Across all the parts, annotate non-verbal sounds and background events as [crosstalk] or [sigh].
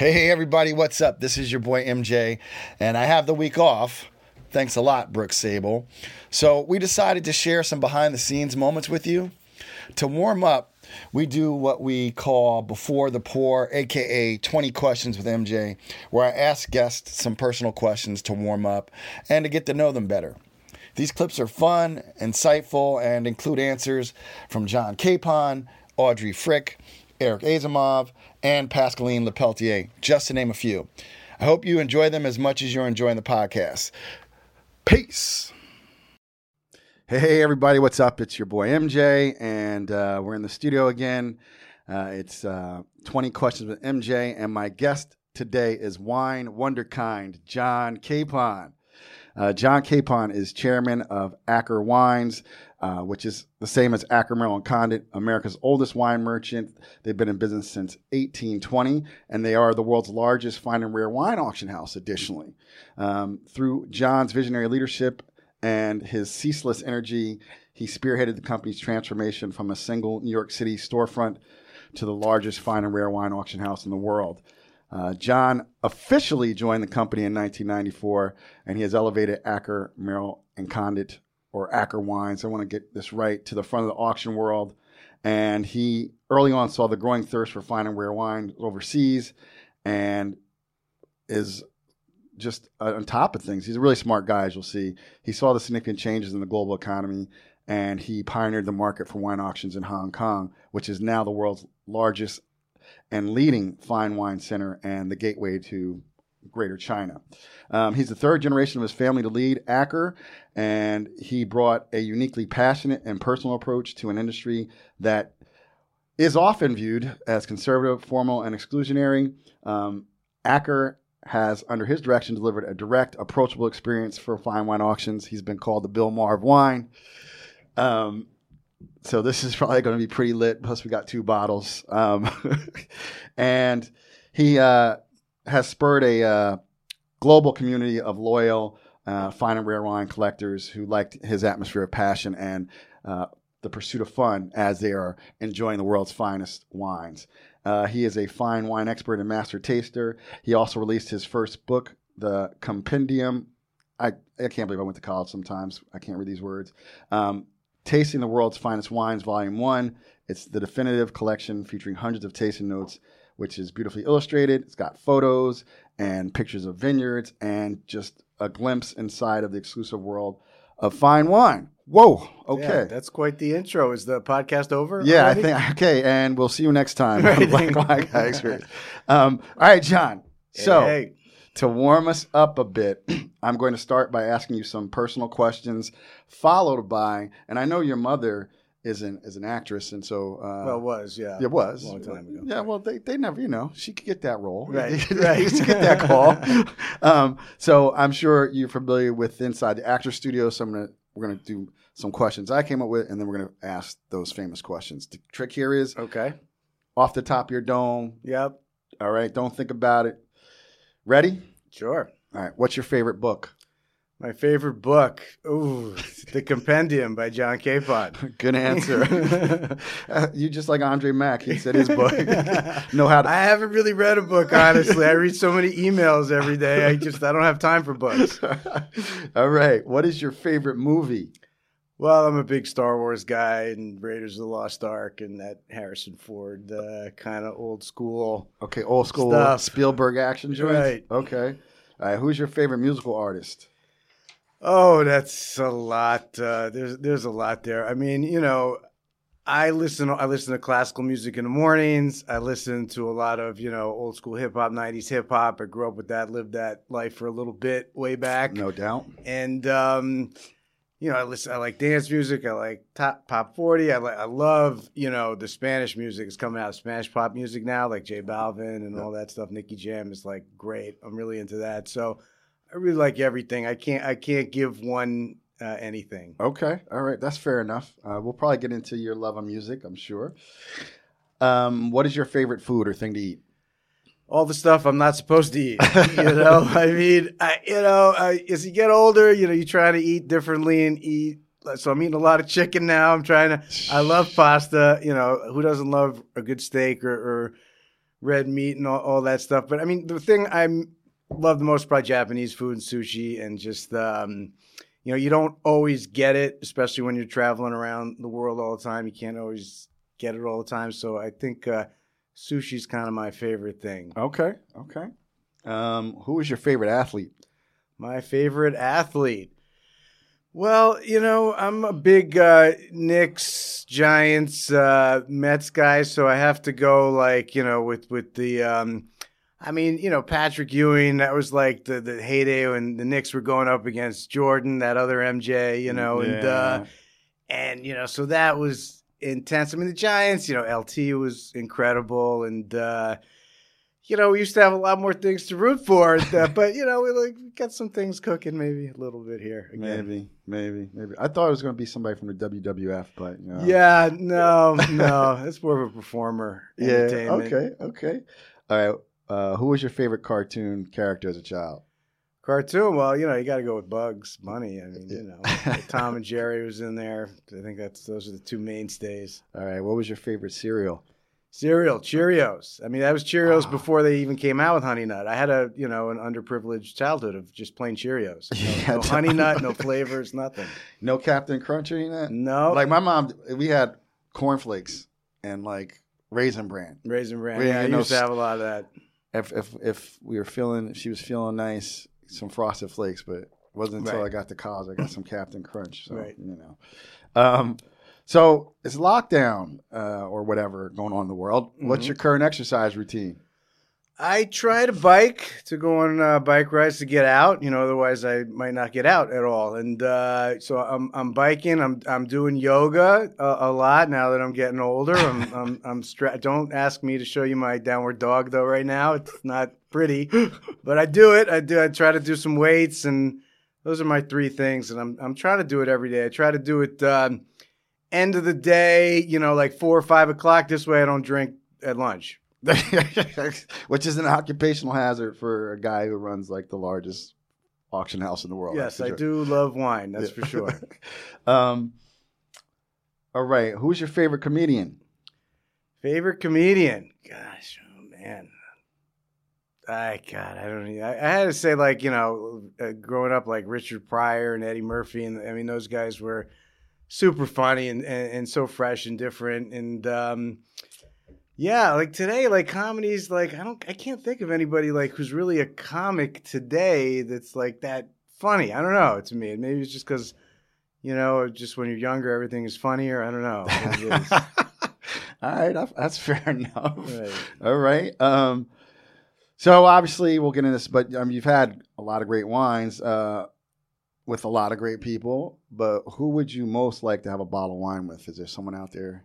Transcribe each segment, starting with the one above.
Hey, everybody, what's up? This is your boy MJ, and I have the week off. Thanks a lot, Brooke Sable. So, we decided to share some behind the scenes moments with you. To warm up, we do what we call Before the Pour, aka 20 Questions with MJ, where I ask guests some personal questions to warm up and to get to know them better. These clips are fun, insightful, and include answers from John Kapon, Audrey Frick, Eric Asimov, and Pascaline Lepeltier, just to name a few. I hope you enjoy them as much as you're enjoying the podcast. Peace. Hey, everybody, what's up? It's your boy MJ, and uh, we're in the studio again. Uh, it's uh, 20 Questions with MJ, and my guest today is Wine Wonderkind, John Kapon. Uh, John Kapon is chairman of Acker Wines, uh, which is the same as Acker Merrall and Condit, America's oldest wine merchant. They've been in business since 1820, and they are the world's largest fine and rare wine auction house. Additionally, um, through John's visionary leadership and his ceaseless energy, he spearheaded the company's transformation from a single New York City storefront to the largest fine and rare wine auction house in the world. Uh, John officially joined the company in 1994, and he has elevated Acker, Merrall, and Condit, or Acker Wines. I want to get this right to the front of the auction world. And he early on saw the growing thirst for fine and rare wine overseas, and is just on top of things. He's a really smart guy, as you'll see. He saw the significant changes in the global economy, and he pioneered the market for wine auctions in Hong Kong, which is now the world's largest and leading fine wine center and the gateway to Greater China. Um, he's the third generation of his family to lead Acker, and he brought a uniquely passionate and personal approach to an industry that is often viewed as conservative, formal, and exclusionary. Um, Acker has, under his direction, delivered a direct, approachable experience for fine wine auctions. He's been called the Bill Maher of wine. Um, so this is probably going to be pretty lit. Plus, we got two bottles, um, [laughs] and he uh, has spurred a uh, global community of loyal, uh, fine and rare wine collectors who liked his atmosphere of passion and uh, the pursuit of fun as they are enjoying the world's finest wines. Uh, he is a fine wine expert and master taster. He also released his first book, The Compendium. I, I can't believe I went to college sometimes. I can't read these words. Um, Tasting the World's Finest Wines, Volume 1. It's the definitive collection featuring hundreds of tasting notes, which is beautifully illustrated. It's got photos and pictures of vineyards and just a glimpse inside of the exclusive world of fine wine. Whoa. Okay. Yeah, that's quite the intro. Is the podcast over? Yeah, already? I think. Okay, and we'll see you next time. [laughs] [laughs] Black Experience. [laughs] Um, all right, John. So Hey, to warm us up a bit, [clears throat] I'm going to start by asking you some personal questions, followed by, and I know your mother is an is an actress, and so uh, well, it was yeah. it was a long time ago. Yeah, well, they, they never, you know, she could get that role. Right, [laughs] They right. [laughs] used to get that call. [laughs] um, so I'm sure you're familiar with Inside the Actor Studio. So I'm gonna we're gonna do some questions I came up with, and then we're gonna ask those famous questions. The trick here is Okay. off the top of your dome. Yep. All right, don't think about it. Ready? Sure. All right. What's your favorite book? My favorite book. Ooh, The Compendium by John Kapon. [laughs] Good answer. Uh, [laughs] [laughs] you just like Andre Mack. He said his book. know how to. I haven't really read a book, honestly. I read so many emails every day. I just I don't have time for books. All right. What is your favorite movie? Well, I'm a big Star Wars guy and Raiders of the Lost Ark and that Harrison Ford uh, kind of old school. Okay, old school Stuff. Spielberg action joints. Right. Okay. All right. Who's your favorite musical artist? Oh, that's a lot. Uh, there's there's a lot there. I mean, you know, I listen I listen to classical music in the mornings. I listen to a lot of you know old school hip hop, '90s hip hop. I grew up with that, lived that life for a little bit way back, No doubt. and um, you know, I listen. I like dance music. I like top pop forty. I like I love you know the Spanish music. is coming out Spanish pop music now, like J Balvin and all that stuff. Nicky Jam is like great. I'm really into that. So I really like everything. I can't I can't give one uh, anything. Okay. All right. That's fair enough. Uh, we'll probably get into your love of music, I'm sure. Um, what is your favorite food or thing to eat? All the stuff I'm not supposed to eat. You know, [laughs] I mean, I, you know, I, as you get older, you know, you try to eat differently and eat. So I'm eating a lot of chicken now. I'm trying to. I love pasta. You know, who doesn't love a good steak or, or red meat and all, all that stuff. But I mean, the thing I love the most about Japanese food and sushi, and just um, you know, you don't always get it, especially when you're traveling around the world all the time. You can't always get it all the time. So I think uh, sushi's kind of my favorite thing. Okay, okay. Um, who was your favorite athlete? My favorite athlete. Well, you know, I'm a big uh, Knicks, Giants, uh, Mets guy, so I have to go like you know with with the. Um, I mean, you know, Patrick Ewing. That was like the the heyday when the Knicks were going up against Jordan, that other MJ. You know, and uh, and you know, so that was intense. I mean, the Giants. You know, LT was incredible, and uh, you know, we used to have a lot more things to root for, uh, [laughs] but you know, we like we got some things cooking, maybe a little bit here. Again. Maybe, maybe, maybe. I thought it was going to be somebody from the WWF, but you know. Yeah, no, no, [laughs] it's more of a performer. Yeah. Okay. Okay. All right. Uh, who was your favorite cartoon character as a child? Cartoon. Well, you know, you got to go with Bugs Bunny. I mean, you know, [laughs] Tom and Jerry was in there. I think that's those are the two mainstays. All right. What was your favorite cereal? Cereal, Cheerios. I mean, that was Cheerios Ah. before they even came out with Honey Nut. I had a, you know, an underprivileged childhood of just plain Cheerios. [laughs] No, no Honey Nut, no flavors, nothing. [laughs] No Captain Crunch or any of that? No, Like my mom, we had cornflakes and like raisin bran. Raisin Bran. We Yeah, I ain't no used to have a lot of that. If if if we were feeling, if she was feeling nice, some frosted flakes. But it wasn't until Right. I got to college I got some Captain Crunch. So Right. you know. Um, so it's lockdown uh, or whatever going on in the world. What's Mhm. your current exercise routine? I try to bike to go on uh, bike rides to get out. You know, otherwise I might not get out at all. And uh, so I'm I'm biking. I'm I'm doing yoga a, a lot now that I'm getting older. I'm [laughs] I'm, I'm stra- Don't ask me to show you my downward dog though. Right now, it's not pretty, but I do it. I do. I try to do some weights, and those are my three things. And I'm I'm trying to do it every day. I try to do it. Um, end of the day, you know, like four or five o'clock. This way, I don't drink at lunch. [laughs] Which is an occupational hazard for a guy who runs like the largest auction house in the world. yes, I sure. do love wine. That's Yeah. for sure. [laughs] um, all right. Who's your favorite comedian? Favorite comedian? Gosh, oh man. I God, I don't. Even, I, I had to say like you know, uh, growing up like Richard Pryor and Eddie Murphy, and I mean those guys were super funny and, and, and so fresh and different. And um, yeah, like today, like comedies, like I don't, I can't think of anybody like who's really a comic today that's like that funny. I don't know. To me, maybe it's just because you know, just when you're younger, everything is funnier. I don't know. what it is. [laughs] All right, that's- that's fair enough. Right. All right. Um, so obviously we'll get into this, but um, you've had a lot of great wines uh, with a lot of great people. But who would you most like to have a bottle of wine with? Is there someone out there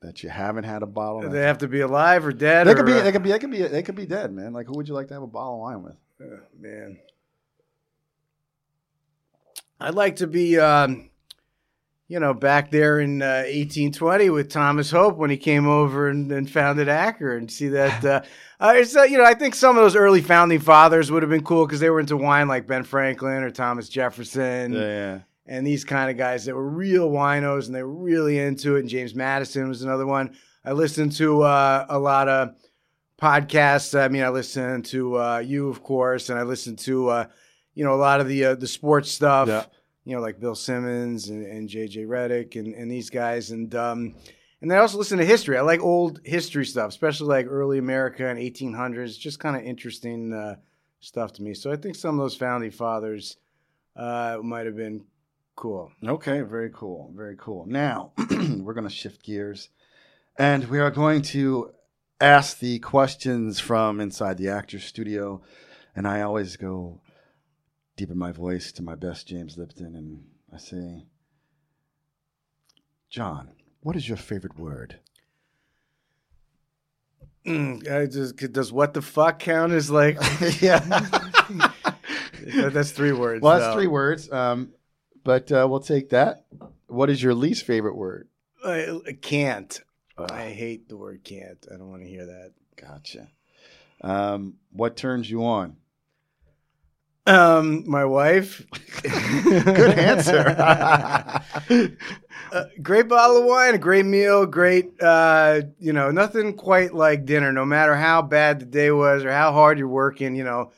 that you haven't had a bottle? They have to be alive or dead? They or, could be. uh, They could be. They could be. They could be dead, man. Like, who would you like to have a bottle of wine with? Oh, man. I'd like to be, um, you know, back there in uh, 1820 with Thomas Hope when he came over and, and founded Acker and see that. [laughs] Uh, uh, it's, uh, you know, I think some of those early founding fathers would have been cool because they were into wine like Ben Franklin or Thomas Jefferson yeah. And these kind of guys that were real winos and they were really into it. And James Madison was another one. I listened to uh, a lot of podcasts. I mean, I listened to uh, you, of course, and I listened to uh, you know a lot of the uh, the sports stuff. Yeah. You know, like Bill Simmons and, and JJ Redick and, and these guys, and um, and I also listen to history. I like old history stuff, especially like early America and 1800s. Just kind of interesting uh, stuff to me. So I think some of those founding fathers uh, might have been cool. Okay, very cool, very cool. Now [clears throat] we're going to shift gears, and we are going to ask the questions from inside the actor's studio. And I always go deep in my voice to my best James Lipton, and I say, "John, what is your favorite word?" Mm, I just, does what the fuck count as like? [laughs] [laughs] yeah, That's three words. well, that's so. three words. Um, but uh, we'll take that. What is your least favorite word? I, I can't. Uh, I hate the word can't. I don't want to hear that. Gotcha. Um, what turns you on? Um, my wife. [laughs] Good answer. [laughs] Uh, great bottle of wine, a great meal, great, uh, you know, nothing quite like dinner, no matter how bad the day was or how hard you're working. You know,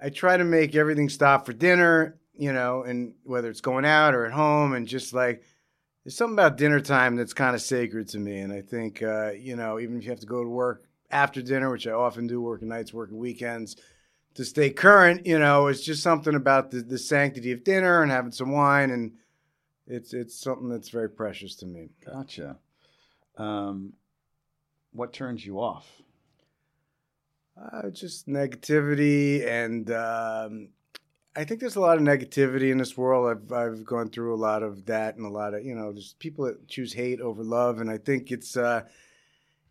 I try to make everything stop for dinner, you know, and whether it's going out or at home, and just like, there's something about dinner time that's kind of sacred to me. And I think, uh, you know, even if you have to go to work after dinner, which I often do, working nights, working weekends, to stay current, you know, it's just something about the, the sanctity of dinner and having some wine and it's it's something that's very precious to me. gotcha. Um, what turns you off? Uh, just negativity, and um, I think there's a lot of negativity in this world. I've I've gone through a lot of that, and a lot of you know, there's people that choose hate over love, and I think it's uh,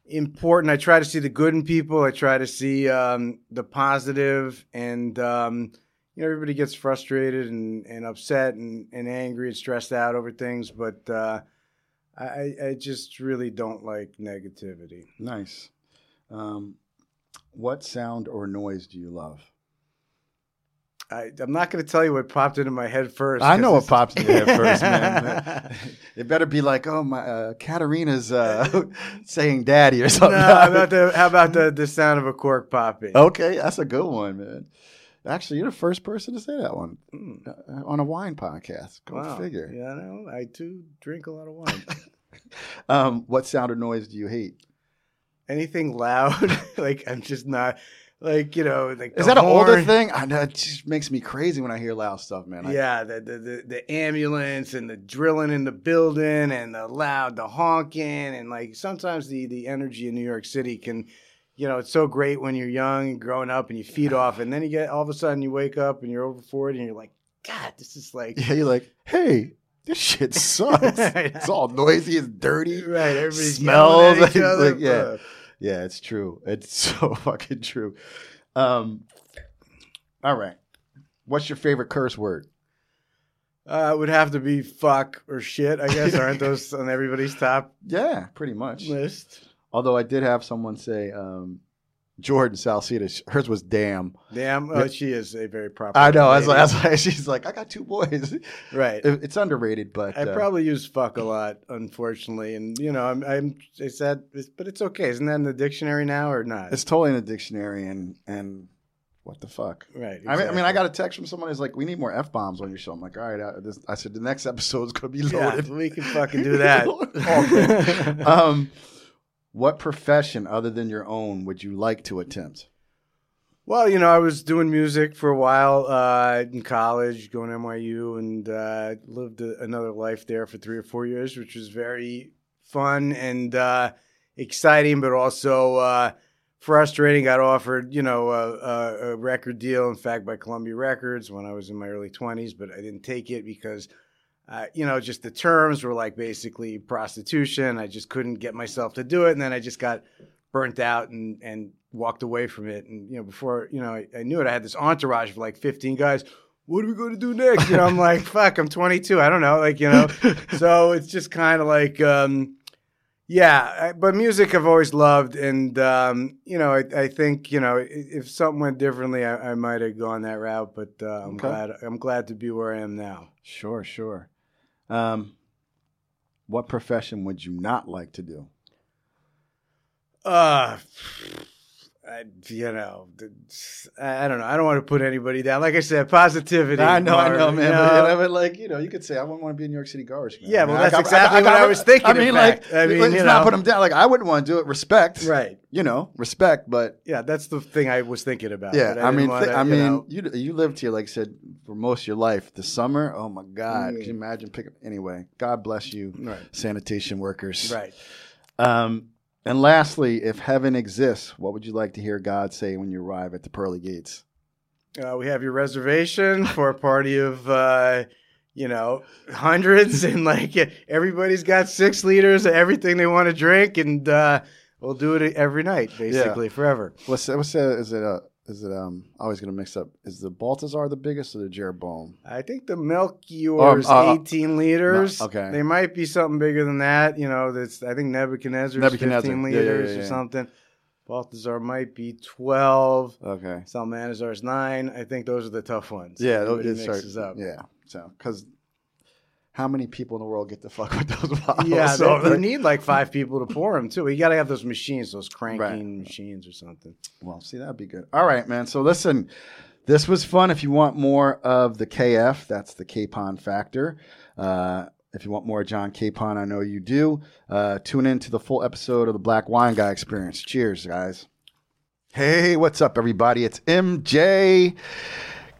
important. I try to see the good in people. I try to see um, the positive, and um, you know, everybody gets frustrated and, and upset and, and angry and stressed out over things, but uh, I, I just really don't like negativity. Nice. Um, what sound or noise do you love? I, I'm not going to tell you what popped into my head first. I know what pops into your head first, man. [laughs] [laughs] It better be like, oh my, uh, Katarina's uh, [laughs] saying "daddy" or something. no, how about the how about the, the sound of a cork popping? okay, that's a good one, man. Actually, you're the first person to say that one Mm, uh, on a wine podcast. Go wow. figure. Yeah, I know. I too drink a lot of wine. Um, what sound or noise do you hate? Anything loud, like I'm just not like you know like Is that an older thing? I know it just makes me crazy when I hear loud stuff, man. I- Yeah, the, the the the ambulance and the drilling in the building and the loud, the honking, and like sometimes the the energy in New York City can, you know, it's so great when you're young and growing up and you feed off, and then you get all of a sudden you wake up and you're over forty and you're like, God, this is like yeah, you're like, hey, this shit [laughs] sucks. it's all noisy, it's dirty. right. Everybody's Smells, at each like- other. like, yeah. Uh, Yeah, it's true. It's [laughs] so fucking true. Um, all right. What's your favorite curse word? Uh, it would have to be fuck or shit, I guess. Aren't [laughs] those on everybody's top Yeah, pretty much. list? Although I did have someone say, um, Jordan Salcito, hers was damn. Damn, Yeah. oh, she is a very proper. I know. That's why, that's why [laughs] she's like, I got two boys. right. It- it's underrated, but I uh, probably use fuck a lot, unfortunately, and you know, I'm, I'm it's that, it's, but it's okay. Isn't that in the dictionary now or not? it's totally in the dictionary. And and what the fuck? right. I mean, I mean, I got a text from someone who's like, "We need more f bombs on your show." I'm like, "All right." I, this, I said the next episode's gonna be Yeah, loaded. we can fucking do [laughs] that. [laughs] Um, what profession other than your own would you like to attempt? Well, you know, I was doing music for a while uh, in college, going to NYU, and uh, lived a, another life there for three or four years, which was very fun and uh, exciting, but also uh, frustrating. Got offered, you know, a, a, a record deal, in fact, by Columbia Records when I was in my early twenties, but I didn't take it because. Uh, you know, just the terms were like basically prostitution. I just couldn't get myself to do it, and then I just got burnt out and and walked away from it. And you know, before you know, I, I knew it. I had this entourage of like 15 guys. What are we going to do next? You know, I'm like, [laughs] fuck, I'm 22. I don't know, like you know. [laughs] so it's just kind of like, um, yeah. I, but music I've always loved, and um, you know, I, I think you know, if something went differently, I, I might have gone that route. But uh, I'm Okay. glad I'm glad to be where I am now. Sure, sure. Um, what profession would you not like to do? Uh, I, you know, I I don't know. I don't want to put anybody down. Like I said, positivity. I know, I know, man. you But, know? know, but, like, you know, you could say, I wouldn't want to be in New York City garbage. man. Yeah, well, I that's got- exactly what I was thinking, I mean, like, fact. I mean, let's you not know. put them down. Like, I wouldn't want to do it. Respect, right. You know, respect. But Yeah, that's the thing I was thinking about. yeah, but I, mean, wanna, thi- I you mean, know- you you lived here, like I said, for most of your life. The summer, oh my God, Mm. could you imagine picking? Up? Anyway, God bless you, right, sanitation workers. right. Um, and lastly, if heaven exists, what would you like to hear God say when you arrive at the pearly gates? Uh, we have your reservation for a party of, uh, you know, hundreds, [laughs] and like everybody's got six liters of everything they want to drink, and uh, we'll do it every night, basically, forever. What's what's that? Is it uh is it um? Always gonna mix up. Is the Balthazar the biggest or the Jeroboam? I think the Melchior is uh, 18 liters. no, okay. They might be something bigger than that. You know, that's I think Nebuchadnezzar is Nebuchadnezzar. 15 Yeah, yeah, liters yeah, or something. Balthazar might be 12. Okay. Salmanazar is 9. I think those are the tough ones. Yeah, it mixes start- up. Yeah. So, because how many people in the world get to fuck with those [laughs] bottles? Yeah, So, they, they need like five people to pour them too. You got to have those machines, those cranking Right. machines or something. Well, see, that'd be good. All right, man. So listen, this was fun. If you want more of the KF, that's the Kapon Factor. Uh, if you want more John Kapon, I know you do. Uh, tune in to the full episode of the Black Wine Guy Experience. Cheers, guys. Hey, what's up, everybody? It's MJ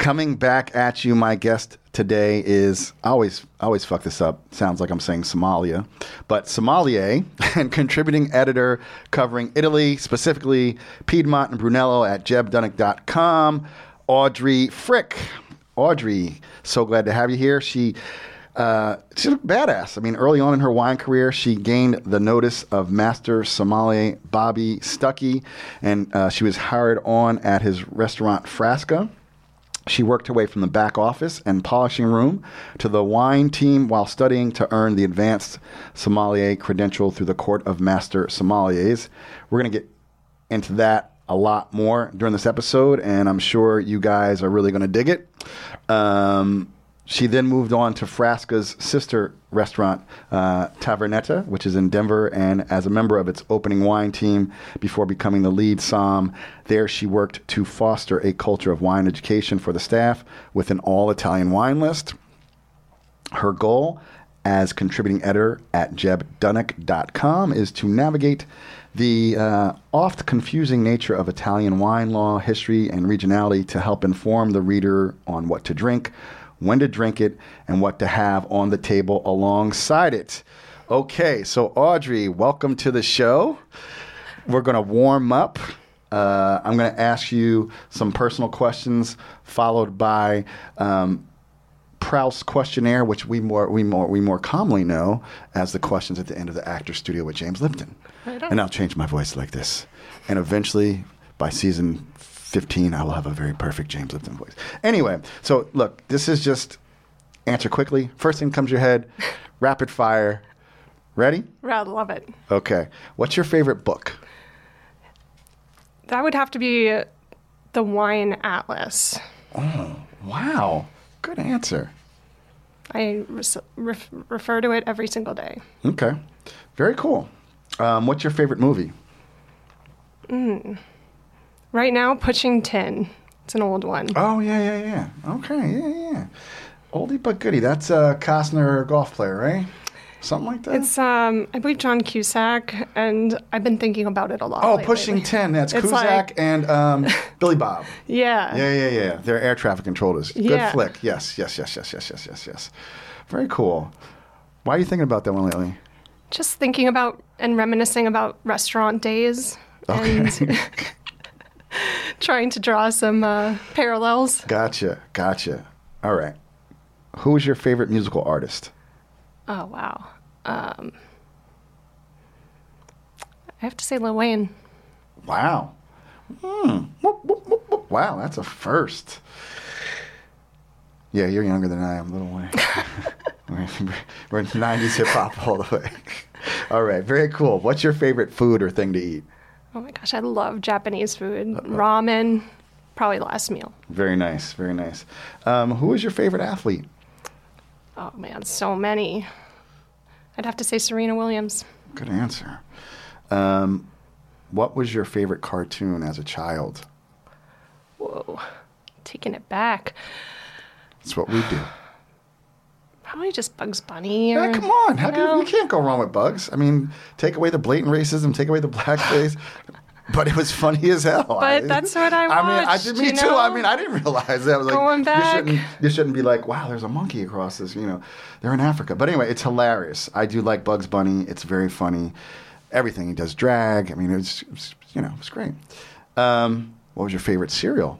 coming back at you. My guest today is I always always fuck this up. Sounds like I'm saying Somalia, but sommelier [laughs] and contributing editor covering Italy, specifically Piedmont and Brunello at jebdunnuck.com. Audrey Frick. Audrey, so glad to have you here. She uh, she's a badass. I mean, early on in her wine career, she gained the notice of master sommelier Bobby Stuckey, and uh, she was hired on at his restaurant Frasca. She worked her way from the back office and polishing room to the wine team while studying to earn the advanced sommelier credential through the Court of Master Sommeliers. We're going to get into that a lot more during this episode, and I'm sure you guys are really going to dig it. Um, she then moved on to Frasca's sister restaurant, uh, Tavernetta, which is in Denver, and as a member of its opening wine team before becoming the lead som. There, she worked to foster a culture of wine education for the staff with an all Italian wine list. Her goal as contributing editor at jebdunnuck.com is to navigate the uh, oft confusing nature of Italian wine law, history, and regionality to help inform the reader on what to drink, when to drink it, and what to have on the table alongside it. Okay, so Audrey, welcome to the show. We're going to warm up. Uh, I'm going to ask you some personal questions, followed by um, Proust questionnaire, which we more we more we more commonly know as the questions at the end of the Actor Studio with James Lipton. And I'll change my voice like this, and eventually by season 15, I will have a very perfect James Lipton voice. Anyway, so look, this is just answer quickly. First thing comes to your head, [laughs] rapid fire. Ready? I love it. Okay. What's your favorite book? That would have to be the Wine Atlas. Oh, wow. Good answer. I refer to it every single day. Okay. Very cool. Um, what's your favorite movie? Right now, Pushing Tin. It's an old one. Oh yeah, yeah, yeah. Okay, yeah, yeah. Oldie but goodie. That's a Costner golf player, right? Something like that. It's um, I believe John Cusack, and I've been thinking about it a lot. oh, lately. pushing tin. That's It's Cusack like- and um, [laughs] Billy Bob. Yeah. Yeah, yeah, yeah. They're air traffic controllers. Good Yeah. flick. Yes, yes, yes, yes, yes, yes, yes, yes. Very cool. Why are you thinking about that one lately? Just thinking about and reminiscing about restaurant days and [laughs] [laughs] trying to draw some uh, parallels. Gotcha, gotcha. All right. Who is your favorite musical artist? Oh wow. Um, I have to say Lil Wayne. Wow. Hmm. Wow, that's a first. Yeah, you're younger than I am, little way. [laughs] we're, we're 90s hip hop all the way. [laughs] All right, very cool. What's your favorite food or thing to eat? Oh my gosh, I love Japanese food. Ramen, probably last meal. Very nice, very nice. Um, who is your favorite athlete? Oh man, so many. I'd have to say Serena Williams. Good answer. Um, what was your favorite cartoon as a child? Whoa, taking it back. That's what we do. Probably just Bugs Bunny. Or, Yeah, come on. How you can, know? you can't go wrong with bugs. I mean, take away the blatant racism, take away the blackface. [laughs] But it was funny as hell. But that's what I I mean, I did me you too. I mean, I didn't realize that. I was like, Going back. You shouldn't, you shouldn't be like, wow, there's a monkey across this. You know, they're in Africa. But anyway, it's hilarious. I do like Bugs Bunny. It's very funny. Everything he does, drag. I mean, it's, it's you know, it's great. Um, what was your favorite cereal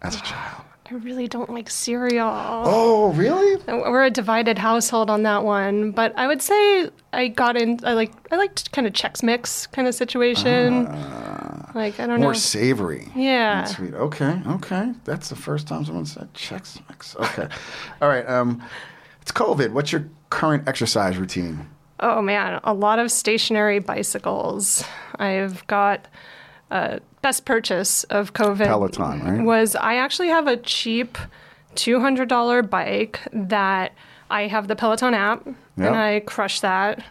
as a child? I really don't like cereal. Oh, really? We're a divided household on that one, but I would say I got in. I like I liked kind of Chex Mix kind of situation. like I don't. More know. savory. Yeah. and Sweet. Okay. Okay. That's the first time someone said Chex Mix. Okay. [laughs] All right. Um, it's COVID. What's your current exercise routine? Oh man, a lot of stationary bicycles. I've got uh, best purchase of COVID Peloton, right? was I actually have a cheap $200 bike that I have the Peloton app Yep. and I crush that.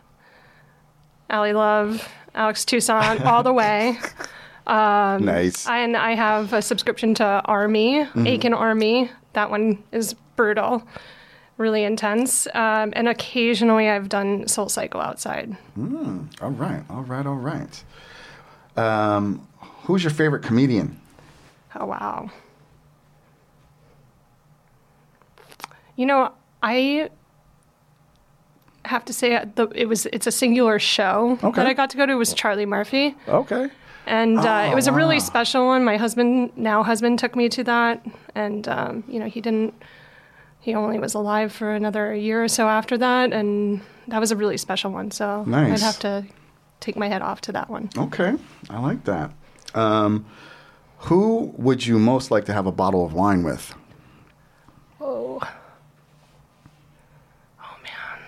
Ally Love, Alex Toussaint, all the way. [laughs] nice. And I have a subscription to Army, Mm-hmm. Aiken Army. That one is brutal, really intense. Um, and occasionally I've done Soul Cycle outside. all right, all right, all right. Um, who's your favorite comedian? Oh, wow. You know, I have to say uh, the, it was it's a singular show Okay. that I got to go to. It was Charlie Murphy. Okay. And uh, Oh, it was a really wow. special one. My husband, now husband, took me to that, and um, you know he didn't. He only was alive for another year or so after that, and that was a really special one. So Nice. I'd have to take my head off to that one. Okay, I like that. Um, who would you most like to have a bottle of wine with? Oh, oh man,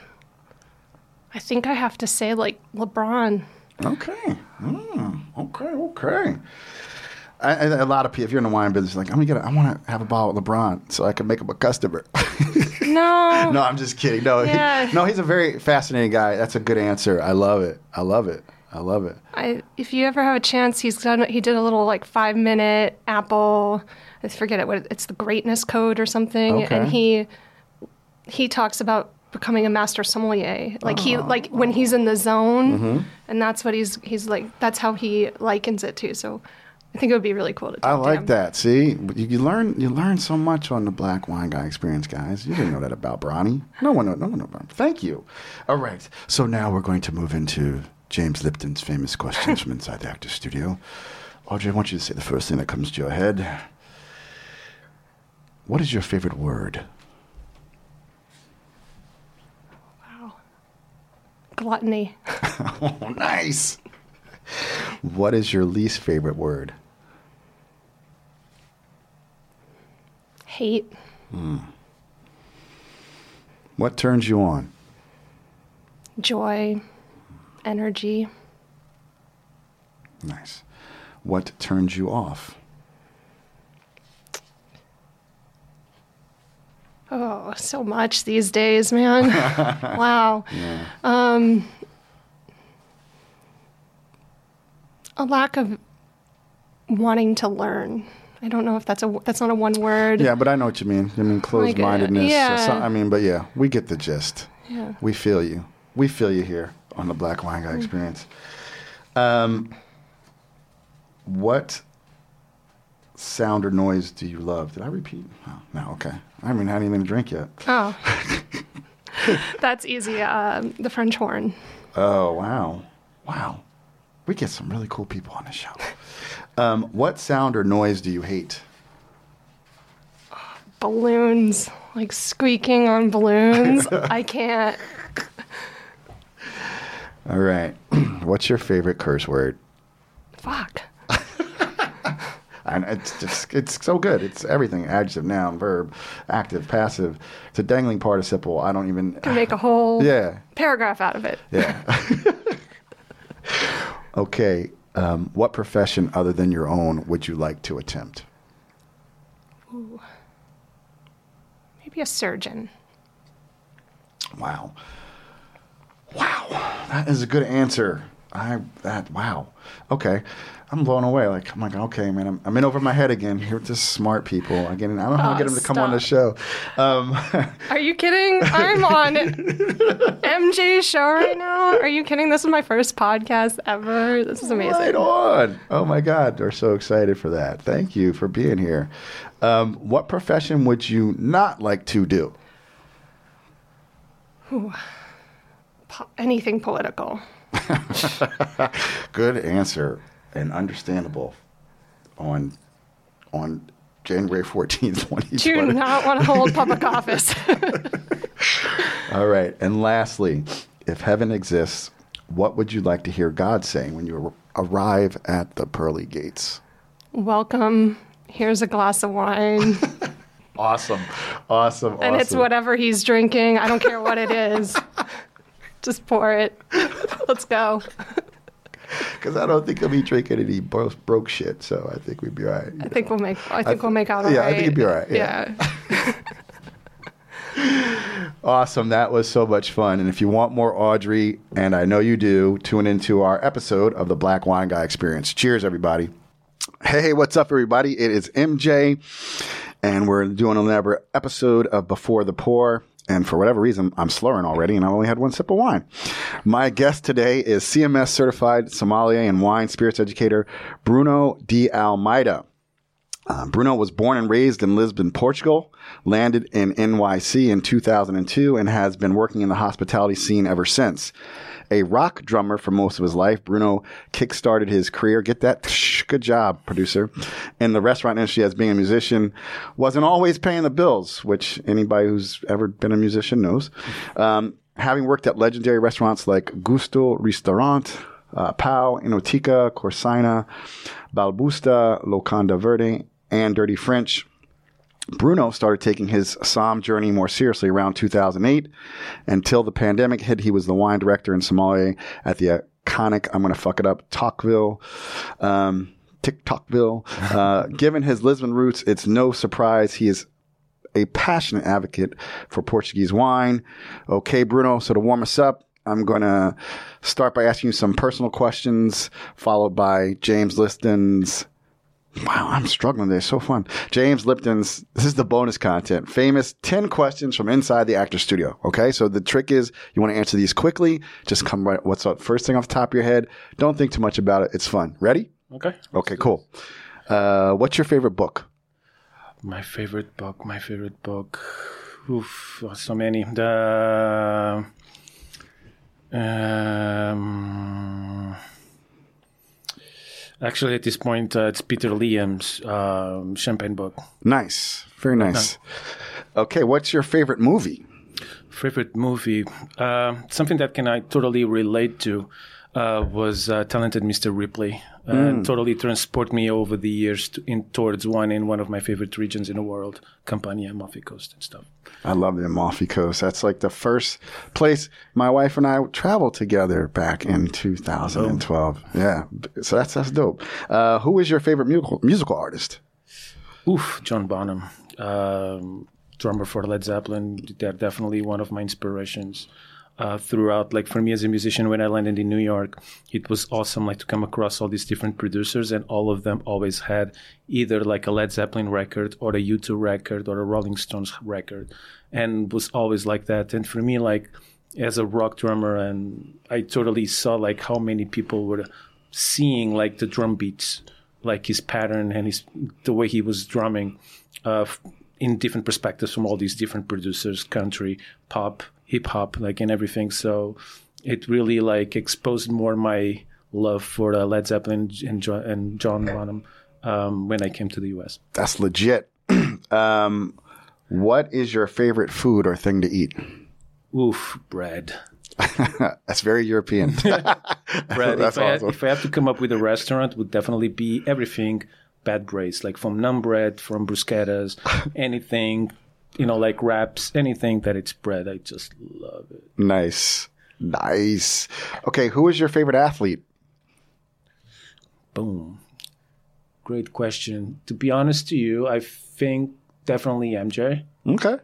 I think I have to say like LeBron. Okay. Mm, okay. Okay. I, I, a lot of people, if you're in the wine business, like I'm gonna get, a, I want to have a bottle of LeBron so I can make him a customer. [laughs] No, no, I'm just kidding. No, he- Yeah. no, he's a very fascinating guy. That's a good answer. I love it. I love it. I love it. I, if you ever have a chance, he's done. He did a little like five minute Apple. I forget it. What it's the Greatness Code or something. Okay. And he he talks about becoming a master sommelier. Like he like when he's in the zone, Mm-hmm. and that's what he's he's like. That's how he likens it to. So I think it would be really cool to. Talk I to like him. that. See, you, you learn you learn so much on the Black Wine Guy Experience, guys. You didn't know that about Bronny. No one, no one no. Him. Thank you. All right. So now we're going to move into James Lipton's famous questions from inside the actor studio. Audrey, I want you to say the first thing that comes to your head. What is your favorite word? Wow. Gluttony. [laughs] Oh, nice. What is your least favorite word? Hate. Hmm. What turns you on? Joy. Energy. Nice. What turns you off? Oh, so much these days, man. [laughs] wow. Um, a lack of wanting to learn. I don't know if that's a that's not a one word. Yeah, but I know what you mean. I mean, closed mindedness. yeah. I mean, but yeah, we get the gist. Yeah. We feel you. We feel you here on the Black Wine Guy Experience. Um, what sound or noise do you love? Did I repeat? Oh, no, okay. I mean, I didn't even drink yet. Oh, [laughs] that's easy. Um, the French horn. Oh, wow. Wow. We get some really cool people on the show. Um, what sound or noise do you hate? Balloons, like squeaking on balloons. [laughs] I can't. All right. [clears throat] What's your favorite curse word? Fuck. [laughs] And it's just it's so good. It's everything: adjective, noun, verb, active, passive. It's a dangling participle. I don't even. Can make a whole [laughs] Yeah, paragraph out of it. yeah. [laughs] okay. Um, what profession other than your own would you like to attempt? Maybe a surgeon. Wow. Wow. That is a good answer. I that wow. Okay. I'm blown away. Like I'm like, okay, man, I'm, I'm in over my head again. Here with this smart people. Again, I don't know how to get them to come on the show. Um, [laughs] Are you kidding? I'm on MJ's show right now. Are you kidding? This is my first podcast ever. This is amazing. Right on. Oh my God, we're so excited for that. Thank you for being here. Um, what profession would you not like to do? Po- anything political. [laughs] Good answer and understandable. On on January fourteenth, twenty Do not want to hold public office. [laughs] All right. And lastly, if heaven exists, what would you like to hear God saying when you arrive at the pearly gates? Welcome. Here's a glass of wine. [laughs] Awesome. Awesome. And it's whatever he's drinking. I don't care what it is. Just pour it. Let's go. Because I don't think he'll be drinking any bro- broke shit. So I think we'd be all right. I think we'll make. I think we'll make out it. yeah, I alright. think it'd be all right, yeah. yeah. [laughs] Awesome. That was so much fun. And if you want more Audrey, and I know you do, tune into our episode of the Black Wine Guy Experience. Cheers, everybody. Hey, what's up, everybody? It is MJ, and we're doing another episode of Before the Pour. And for whatever reason, I'm slurring already, and I only had one sip of wine. My guest today is CMS certified sommelier and wine spirits educator Bruno de Almeida. Uh, Bruno was born and raised in Lisbon, Portugal, landed in NYC in 2002, and has been working in the hospitality scene ever since. A rock drummer for most of his life, Bruno kickstarted his career. Get that? Good job, producer. In the restaurant industry as being a musician, wasn't always paying the bills, which anybody who's ever been a musician knows. Um, having worked at legendary restaurants like Gusto Restaurant, uh, Pau, Inotica, Corsino, Balbusta, Locanda Verde, and Dirty French. Bruno started taking his Somme journey more seriously around 2008. Until the pandemic hit, he was the wine director in Somalia at the iconic, I'm going to fuck it up, Talkville. Um, TikTokville. Uh, [laughs] given his Lisbon roots, it's no surprise he is a passionate advocate for Portuguese wine. Okay, Bruno, so to warm us up, I'm going to start by asking you some personal questions, followed by James Liston's. Wow, I'm struggling. They're so fun. James Lipton's, this is the bonus content. Famous 10 questions from inside the actor studio. Okay. So the trick is you want to answer these quickly. Just come right, what's up first thing off the top of your head. Don't think too much about it. It's fun. Ready? Okay. Okay, cool. Uh, what's your favorite book? My favorite book. My favorite book. Oof, so many. The um, actually, at this point, uh, it's Peter Liem's um, Champagne book. Nice. Very nice. Okay, what's your favorite movie? Favorite movie. Uh, something that can I totally relate to uh, was uh, Talented Mr. Ripley. Uh, Totally transport me over the years to, in towards one in one of my favorite regions in the world, Campania, Amalfi Coast, and stuff. I love the Amalfi Coast. That's like the first place my wife and I traveled together back in 2012. Yeah. So that's, that's dope. Uh, who is your favorite musical, musical artist? Oof, John Bonham, um, drummer for Led Zeppelin. They're definitely one of my inspirations. Uh, throughout, like for me as a musician, when I landed in New York, it was awesome, like to come across all these different producers, and all of them always had either like a Led Zeppelin record or a U2 record or a Rolling Stones record, and was always like that. And for me, like as a rock drummer, and I totally saw like how many people were seeing like the drum beats, like his pattern and his the way he was drumming, uh, in different perspectives from all these different producers, country, pop, hip hop, like and everything. So it really like exposed more my love for uh, Led Zeppelin and John, and John Bonham um, when I came to the U.S. That's legit. [clears throat] um, what is your favorite food or thing to eat? Oof, bread. [laughs] That's very European. [laughs] bread. [laughs] That's if, I awesome. if I have to come up with a restaurant, would definitely be everything bad braised, like from naan bread, from bruschettas, anything, you know, like wraps, anything that it's bread. I just love it. nice. Nice. Okay, who is your favorite athlete? Boom. Great question. To be honest to you, I think definitely MJ. Okay.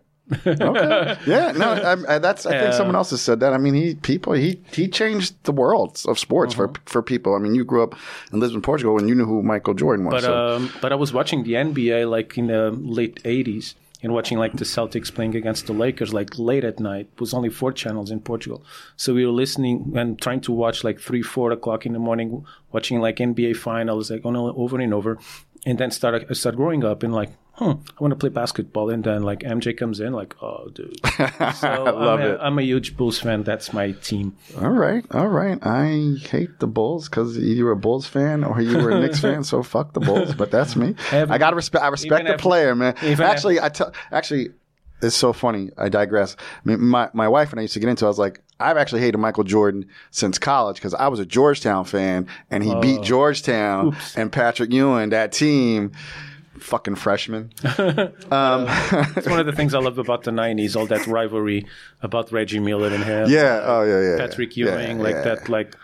okay. [laughs] Yeah. No. I, I, that's. I think someone else has said that. I mean, he people. He he changed the world of sports for for people. I mean, you grew up in Lisbon, Portugal, and you knew who Michael Jordan was. But so. um, but I was watching the NBA like in the late '80s and watching like the Celtics playing against the Lakers like late at night. It was only four channels in Portugal, so we were listening and trying to watch like three, four o'clock in the morning, watching like NBA finals like on over and over, and then start I start growing up and like. Hmm, I want to play basketball, and then like MJ comes in, like, oh, dude. [laughs] So I love I'm a, it. I'm a huge Bulls fan. That's my team. All right, all right. I hate the Bulls because you were a Bulls fan or you were a Knicks fan. So [laughs] fuck the Bulls. But that's me. Have- I gotta respect. I respect the have- player, man. even Actually, I tell. Actually, it's so funny. I digress. I mean, my my wife and I used to get into. it. I was like, I've actually hated Michael Jordan since college because I was a Georgetown fan and he beat Georgetown and Patrick Ewing, that team. Fucking freshman. [laughs] It's one of the things I love about the '90s, all that rivalry about Reggie Miller and him. Yeah. Oh yeah. Yeah. Patrick yeah, Ewing, like yeah. that, like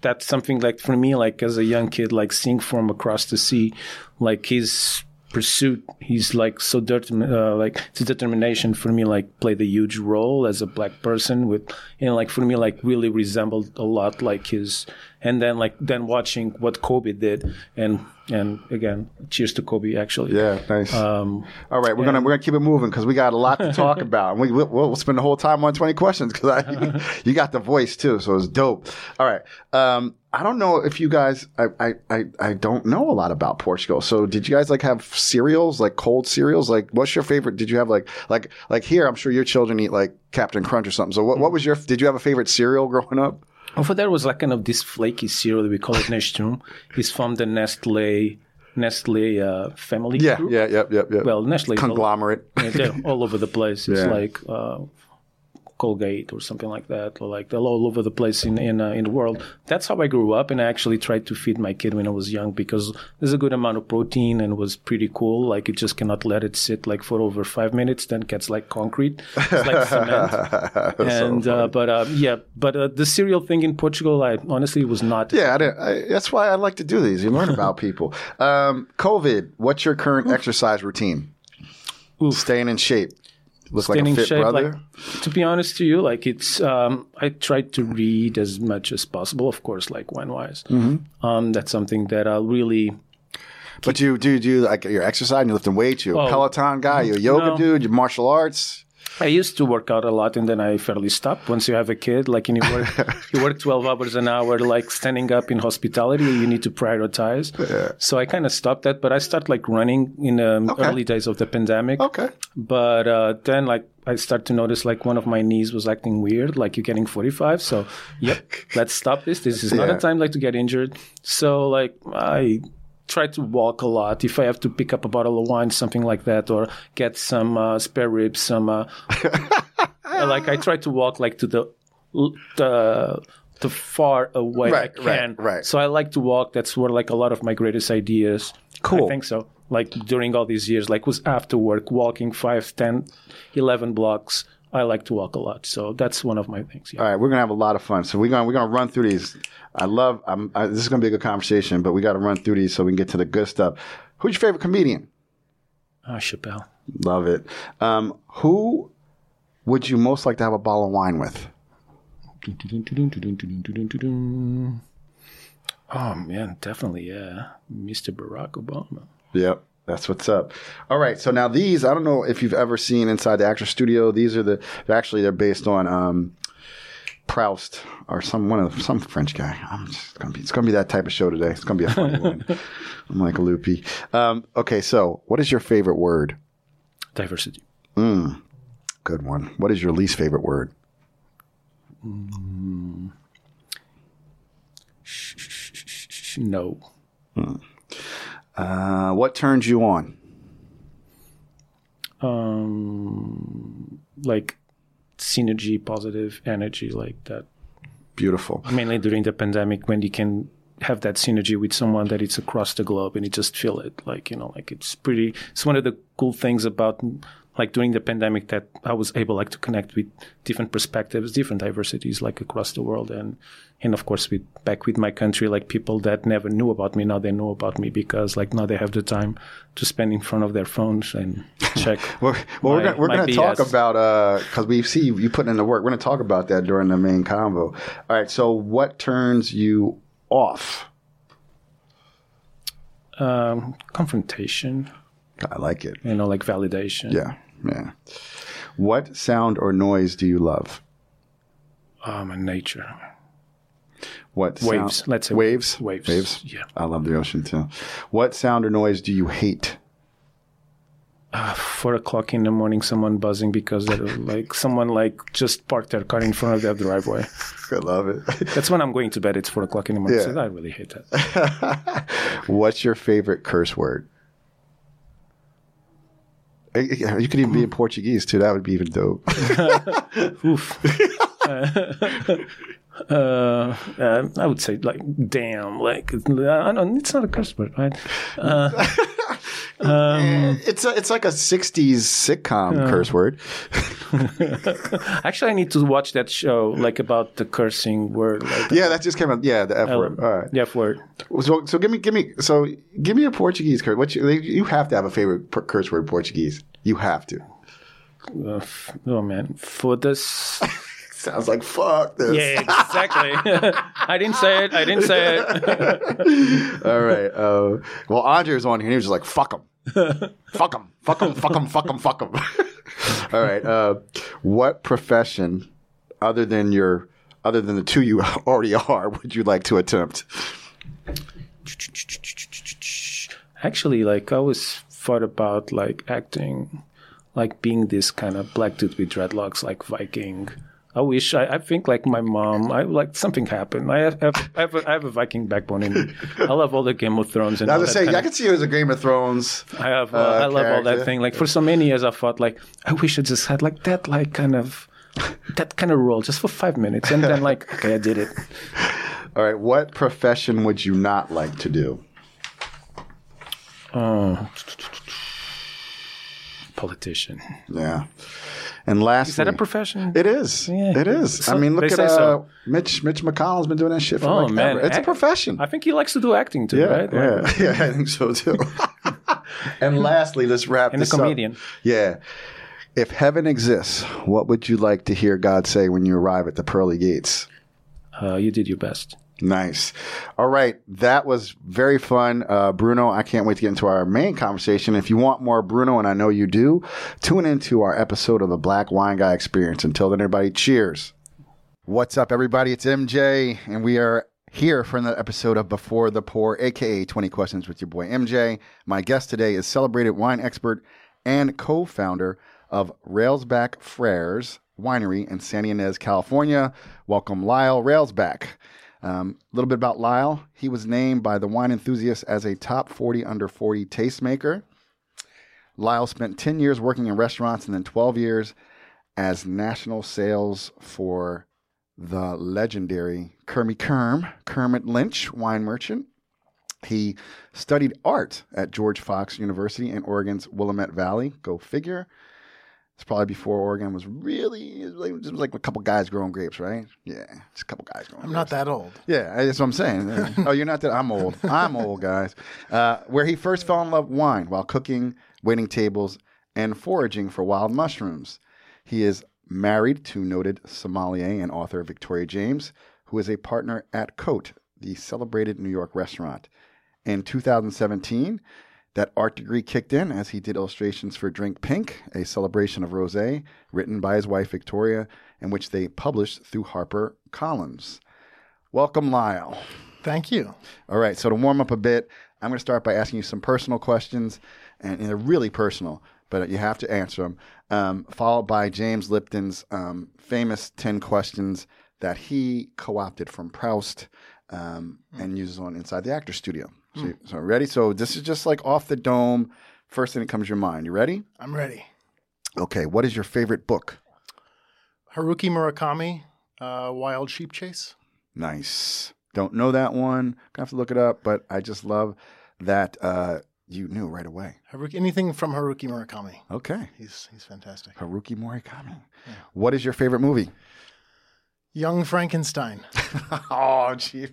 that's something like for me, like as a young kid, like seeing from across the sea, like his pursuit, he's like so determined, uh, like his determination for me, like played a huge role as a black person with, you know, like for me, like really resembled a lot like his, and then like then watching what Kobe did, and and again, cheers to Kobe actually. Yeah, nice. Um, All right, we're gonna we're gonna keep it moving because we got a lot to talk [laughs] about, and we we'll, we'll spend the whole time on twenty questions because I [laughs] you got the voice too, so it's dope. All right, um, I don't know if you guys, I, I I I don't know a lot about Portugal. So did you guys like have cereals, like cold cereals? Like, what's your favorite? Did you have like like like here? I'm sure your children eat like Captain Crunch or something. So what what was your? Did you have a favorite cereal growing up? Over there was like kind of this flaky cereal that we call it Nestum. It's from the Nestle Nestle uh, family Yeah, group. yeah, yep, yep, yep. Well, Nestle is all, conglomerate. yeah, they're all over the place. It's Yeah. like uh, Colgate or something like that, or like they're all over the place in in uh, in the world. That's how I grew up, and I actually tried to feed my kid when I was young because there's a good amount of protein and was pretty cool. Like you just cannot let it sit like for over five minutes, then it gets like concrete. It's like cement. [laughs] and uh, but uh, yeah, but uh, the cereal thing in Portugal, I honestly was not. Yeah, I I, that's why I like to do these. You learn about people. [laughs] Um, COVID. What's your current exercise routine? Staying in shape. Look staying like a shape. brother. Like, to be honest to you, like it's, um, I try to read as much as possible, of course, like wine wise. Mm-hmm. Um, that's something that I'll really, but you do you do like your exercise. You lifting weights. You a Oh. Peloton guy. You a yoga No. dude. You martial arts. I used to work out a lot and then I fairly stopped. Once you have a kid, like, you work, [laughs] you work 12 hours an hour, like standing up in hospitality, you need to prioritize. So I kind of stopped that, but I started like running in the Okay. early days of the pandemic. Okay. But uh, then, like, I start to notice like one of my knees was acting weird, like you're getting 45. So, yep, [laughs] let's stop this. This is not Yeah. a time like to get injured. So, like, I try to walk a lot. If I have to pick up a bottle of wine, something like that, or get some uh, spare ribs, some uh, [laughs] like I try to walk like to the the the far away Right, I right, can. right. So I like to walk. That's where like a lot of my greatest ideas. Cool. I think so. Like during all these years, like was after work, walking 5, 10, 11 blocks. I like to walk a lot. So that's one of my things. Yeah. All right, we're gonna have a lot of fun. So we're gonna we're gonna run through these. I love. I'm, I, this is gonna be a good conversation, but we got to run through these so we can get to the good stuff. Who's your favorite comedian? Ah, Chappelle. Love it. Um, who would you most like to have a bottle of wine with? Oh man, definitely, yeah. Mr. Barack Obama. Yep. That's what's up. All right. So now these, I don't know if you've ever seen inside the actor studio. These are the, actually they're based on, um, Proust or some, one of, some French guy. I'm just gonna be, it's gonna be that type of show today. It's gonna be a funny [laughs] one. I'm like a loopy. Um, okay. So what is your favorite word? Diversity. Good one. What is your least favorite word? No. Uh, what turns you on? Um, like synergy, positive energy, like that. Beautiful. Mainly during the pandemic, when you can have that synergy with someone that it's across the globe and you just feel it. Like you know, like it's pretty. It's one of the cool things about like during the pandemic that I was able like to connect with different perspectives, different diversities like across the world and and of course with back with my country like people that never knew about me now they know about me because like now they have the time to spend in front of their phones and [laughs] check. We're, well, we're gonna, we're going to talk BS. about because we see you putting in the work. We're going to talk about that during the main convo. All right. So, what turns you off? um, confrontation, I like it. you know, like validation. Yeah, yeah. What sound or noise do you love? Um, and nature. What Waves, sound- let's say waves. waves. Waves. Yeah. I love the ocean too. What sound or noise do you hate? Four o'clock in the morning, someone buzzing because they're like someone like just parked their car in front of their driveway. [laughs] I love it. That's when I'm going to bed. It's four o'clock in the morning. Yeah. So I really hate that. [laughs] What's your favorite curse word? You could even be in Portuguese too. That would be even dope. [laughs] Oof. [laughs] uh, uh, I would say like damn, like I don't. It's not a curse word, right? Uh, [laughs] Um, it's a, it's like a '60s sitcom curse word. [laughs] Actually, I need to watch that show, like about the cursing word, like Yeah, that just came out. Yeah, the F word. All right. the F word. So, so give me, give me, so give me a Portuguese curse. What you, you have to have a favorite per- curse word Portuguese. You have to. Uh, oh man, foda-se. Sounds like fuck this. Yeah, exactly. [laughs] I didn't say it. I didn't say it. [laughs] All right. Uh, well, Andre was on here and he was just like, fuck him. [laughs] fuck him. Fuck him. Fuck him. Fuck him. Fuck him. All right. Uh, what profession, other than your, other than the two you already are, would you like to attempt? Actually, like I always thought about like acting, like being this kind of black dude with dreadlocks, like Viking. I wish I, I think like my mom. I like something happened. I have, I have, a, I have a Viking backbone in me. I love all the Game of Thrones and I was saying, I could see you as a Game of Thrones. I have, uh, uh, I love all that thing. Like for so many years, I thought like I wish I just had like that, like kind of that kind of role just for five minutes, and then like okay, I did it. [laughs] All right. What profession would you not like to do? Oh, politician. Yeah. And lastly, Is that a profession? It is. Yeah. It is. I mean, look at uh, so. Mitch. Mitch McConnell's been doing that shit for Oh like man, ever. It's a profession. I think he likes to do acting too, yeah, right? Like- yeah, [laughs] yeah. I think so too. [laughs] and lastly, let's wrap And a this up. comedian. Yeah. If heaven exists, what would you like to hear God say when you arrive at the pearly gates? Uh, you did your best. Nice. All right. That was very fun. Uh, Bruno, I can't wait to get into our main conversation. If you want more Bruno, and I know you do, tune into our episode of the Black Wine Guy Experience. Until then, everybody, cheers. What's up, everybody? It's MJ, and we are here for another episode of Before the Pour, aka 20 Questions with your boy MJ. My guest today is celebrated wine expert and co founder of Railsback Frères Winery in San Ynez, California. Welcome, Lyle Railsback. Um, a little bit about Lyle. He was named by the wine enthusiasts as a top 40 under 40 tastemaker. Lyle spent 10 years working in restaurants and then 12 years as national sales for the legendary Kermie Kerm, Kermit Lynch wine merchant. He studied art at George Fox University in Oregon's Willamette Valley. Go figure. It's probably before Oregon was really, it was like, it was like a couple guys growing grapes, right? Yeah, just a couple guys growing I'm grapes. not that old. Yeah, that's what I'm saying. [laughs] oh, you're not that. I'm old. I'm old, guys. Uh, where he first fell in love with wine while cooking, waiting tables, and foraging for wild mushrooms. He is married to noted sommelier and author Victoria James, who is a partner at Cote, the celebrated New York restaurant. In 2017, that art degree kicked in as he did illustrations for Drink Pink, a celebration of rosé, written by his wife Victoria, and which they published through Harper Collins. Welcome, Lyle. Thank you. All right, so to warm up a bit, I'm going to start by asking you some personal questions, and, and they're really personal, but you have to answer them. Um, followed by James Lipton's um, famous 10 questions that he co opted from Proust um, and uses on Inside the Actor Studio. So, so, ready? So, this is just like off the dome. First thing that comes to your mind. You ready? I'm ready. Okay, what is your favorite book? Haruki Murakami, uh, Wild Sheep Chase. Nice. Don't know that one. Gonna have to look it up, but I just love that uh, you knew right away. Haruki, anything from Haruki Murakami. Okay. He's he's fantastic. Haruki Murakami. What is your favorite movie? Young Frankenstein. [laughs] oh, Chief.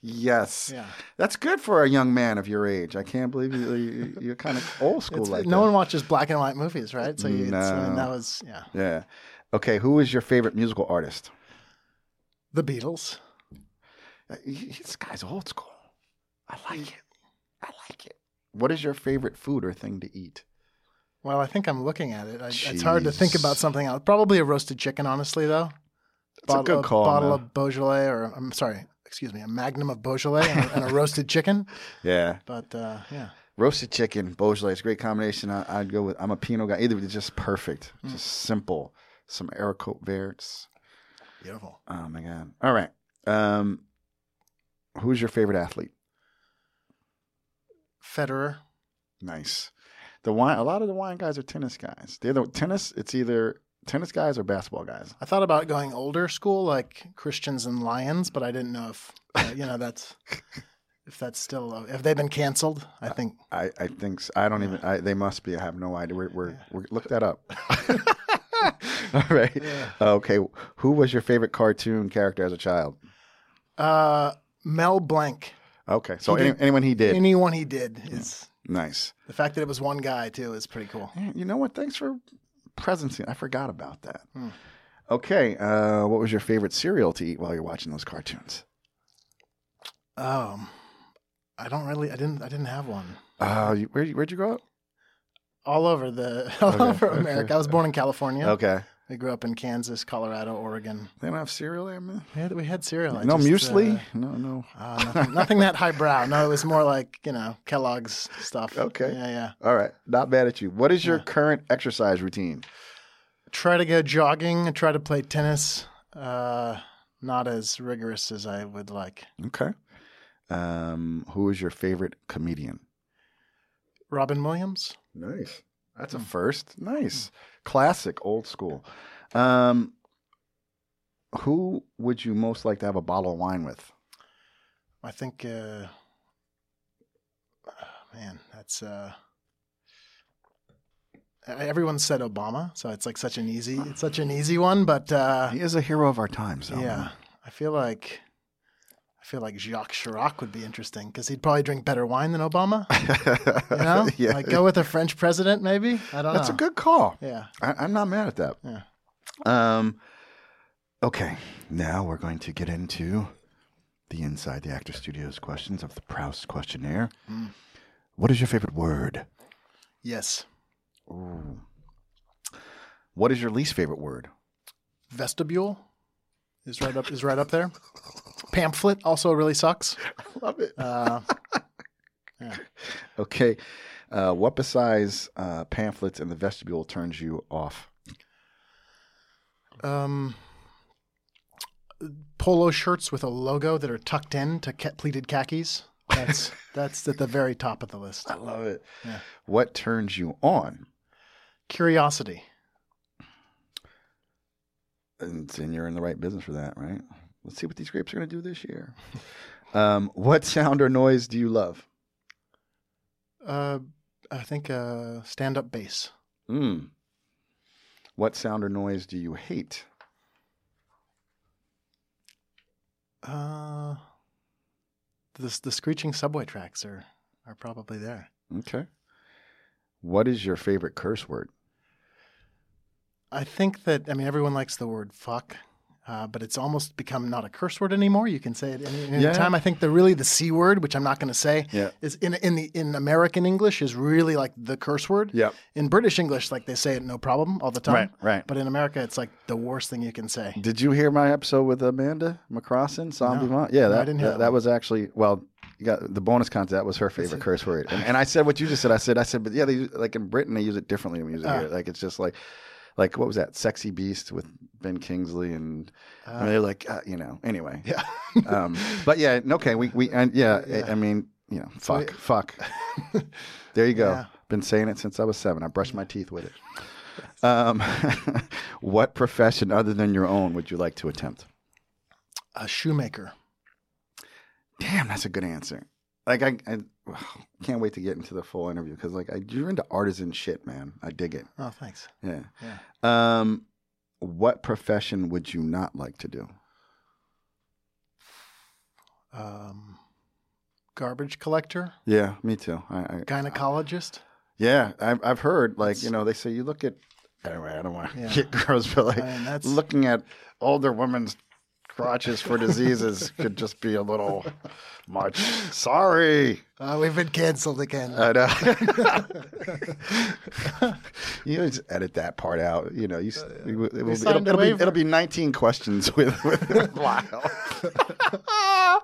yes. Yeah. That's good for a young man of your age. I can't believe you, you, you're kind of old school It's- like no that. one watches black and white movies, right? So you, it's, I mean, that was yeah. Yeah. Okay. Who is your favorite musical artist? The Beatles. Uh, This guy's old school. I like it. I like it. What is your favorite food or thing to eat? Well, I think I'm looking at it. I, it's hard to think about something else. Probably a roasted chicken, honestly, though. That's a good call, bottle man. of Beaujolais, or I'm sorry, excuse me, a Magnum of Beaujolais and, a, and a [laughs] roasted chicken. Yeah. But uh, yeah, Roasted chicken, Beaujolais, it's a great combination. I, I'd go with. I'm a Pinot guy. Either it's just perfect, Mm. just simple. Some Aracote Verts. beautiful. Oh my god! All right. Um, who's your favorite athlete? Federer. Nice. The wine. A lot of the wine guys are tennis guys. They're the tennis. It's either tennis guys or basketball guys. I thought about going older school, like Christians and Lions, but I didn't know if uh, you know that's If that's still, have they been canceled? I think. I, I think so. I don't even. I, they must be. I have no idea. We're, we're, we're look that up. [laughs] [laughs] All right. Okay. Who was your favorite cartoon character as a child? Uh, Mel Blanc. Okay. So He any, did- anyone he did. Anyone he did is nice. the fact that it was one guy too is pretty cool. Yeah, You know what? Thanks for presencing. I forgot about that. Hmm. Okay. Uh, what was your favorite cereal to eat while you're watching those cartoons? Um, I don't really. I didn't. I didn't have one. Uh, you, where where'd you grow up? All over the [laughs] all Okay, over okay. America. I was born in California. Okay. I grew up in Kansas, Colorado, Oregon. They don't have cereal there, man. Had, we had cereal. I no just, muesli. uh, no, no. Uh, nothing, nothing that highbrow. No, it was more like you know Kellogg's stuff. Okay. Yeah, yeah. All right. Not bad at you. What is your Yeah. current exercise routine? Try to go jogging. and Try to play tennis. Uh, not as rigorous as I would like. Okay. Um, who is your favorite comedian? Robin Williams. Nice. That's Hmm. a first. Nice. Classic, old school. Um, who would you most like to have a bottle of wine with? I think. Uh, man, that's. Uh, everyone said Obama, so it's like such an easy. It's such an easy one, but uh, He is a hero of our times, though. yeah, I feel like. I feel like Jacques Chirac would be interesting because he'd probably drink better wine than Obama. [laughs] You know, [laughs] yeah. like go with a French president, maybe. I don't That's know. a good call. Yeah. I, I'm not mad at that. Yeah. Um, okay, now we're going to get into the Inside the Actor Studios questions of the Proust questionnaire. Mm. What is your favorite word? Yes. Ooh. What is your least favorite word? Vestibule is right up is right up there. [laughs] Pamphlet also really sucks. [laughs] I love it. Uh, Okay, uh, what besides uh, pamphlets and the vestibule turns you off? um, polo shirts with a logo that are tucked in to ca- pleated khakis. That's [laughs] that's at the very top of the list. I love it. Yeah. What turns you on? Curiosity. And, and you're in the right business for that, right? Let's see what these grapes are going to do this year. um, what sound or noise do you love? Uh, I think uh, stand-up bass. Mm. What sound or noise do you hate? Uh, the the screeching subway tracks are are probably there. Okay. What is your favorite curse word? I think that I mean everyone likes the word fuck, uh, but it's almost become not a curse word anymore. You can say it any, any Yeah. time. I think the really the c word, which I'm not going to say, Yeah. is in in the in American English is really like the curse word. Yep. In British English, like they say it no problem all the time. Right, right. But in America, it's like the worst thing you can say. Did you hear my episode with Amanda McCrossin, Zombie No. Mom? Yeah, No, I that, didn't hear that, that that was actually well. You got the bonus content. That was her favorite [laughs] curse word, and, and I said what you just said. I said, I said, but yeah, they like in Britain they use it differently than we use it Ah. here. Like it's just like, like what was that? Sexy Beast with Ben Kingsley, and I Ah. mean, they're like, uh, you know. Anyway, Yeah. [laughs] um, but yeah, okay, we we and yeah, I, I mean, you know, fuck, fuck. [laughs] There you go. Yeah. Been saying it since I was seven. I brushed my teeth with it. Um, [laughs] what profession other than your own would you like to attempt? A shoemaker. Damn, that's a good answer. Like I, I [sighs] can't wait to get into the full interview because like I, you're into artisan shit, man. I dig it. Oh, thanks. Yeah. Yeah. Um, what profession would you not like to do? Um, garbage collector, Yeah, me too. I, I gynecologist. yeah, I've I've heard like you know they say you look at anyway. I don't want to Yeah. get [laughs] gross, but like I mean, looking at older women's crotches for diseases could just be a little much. Sorry. Uh, we've been canceled again. I know. [laughs] you just edit that part out. You know, you, s- it will, it will be, it'll, it'll be it'll be 19 questions [laughs] with, with Lyle. [laughs]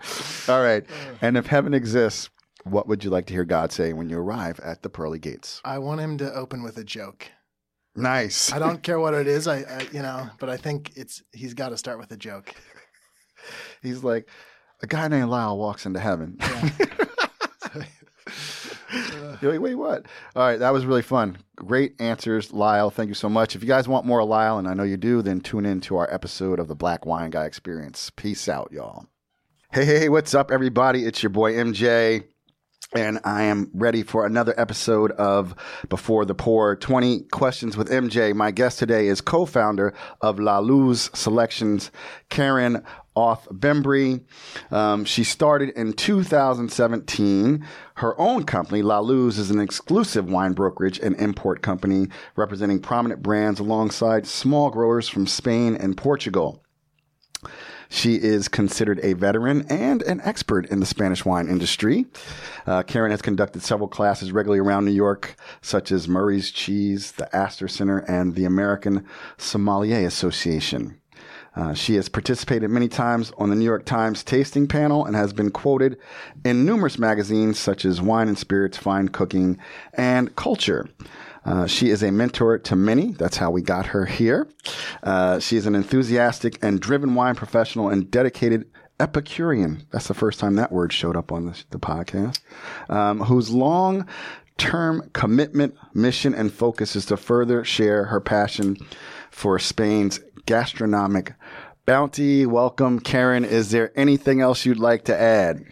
All right. And if heaven exists, what would you like to hear God say when you arrive at the pearly gates? I want him to open with a joke. Nice. I don't care what it is. I, I you know, but I think it's he's got to start with a joke. He's like, a guy named Lyle walks into heaven. [laughs] [laughs] You're like, wait, what? All right, that was really fun. Great answers, Lyle. Thank you so much. If you guys want more of Lyle, and I know you do, then tune in to our episode of the Black Wine Guy Experience. Peace out, y'all. Hey, hey, hey, what's up, everybody? It's your boy MJ. And I am ready for another episode of Before the Pour 20 Questions with MJ. My guest today is co founder of La Luz Selections, Karen Off Bembry. Um, she started in 2017. Her own company, La Luz, is an exclusive wine brokerage and import company representing prominent brands alongside small growers from Spain and Portugal. She is considered a veteran and an expert in the Spanish wine industry. Uh, Karen has conducted several classes regularly around New York, such as Murray's Cheese, the Astor Center, and the American Sommelier Association. Uh, she has participated many times on the New York Times tasting panel and has been quoted in numerous magazines such as Wine and Spirits, Fine Cooking, and Culture. Uh, she is a mentor to many. That's how we got her here. Uh, she is an enthusiastic and driven wine professional and dedicated Epicurean. That's the first time that word showed up on the, the podcast. Um, whose long term commitment, mission, and focus is to further share her passion for Spain's gastronomic bounty. Welcome, Karen. Is there anything else you'd like to add?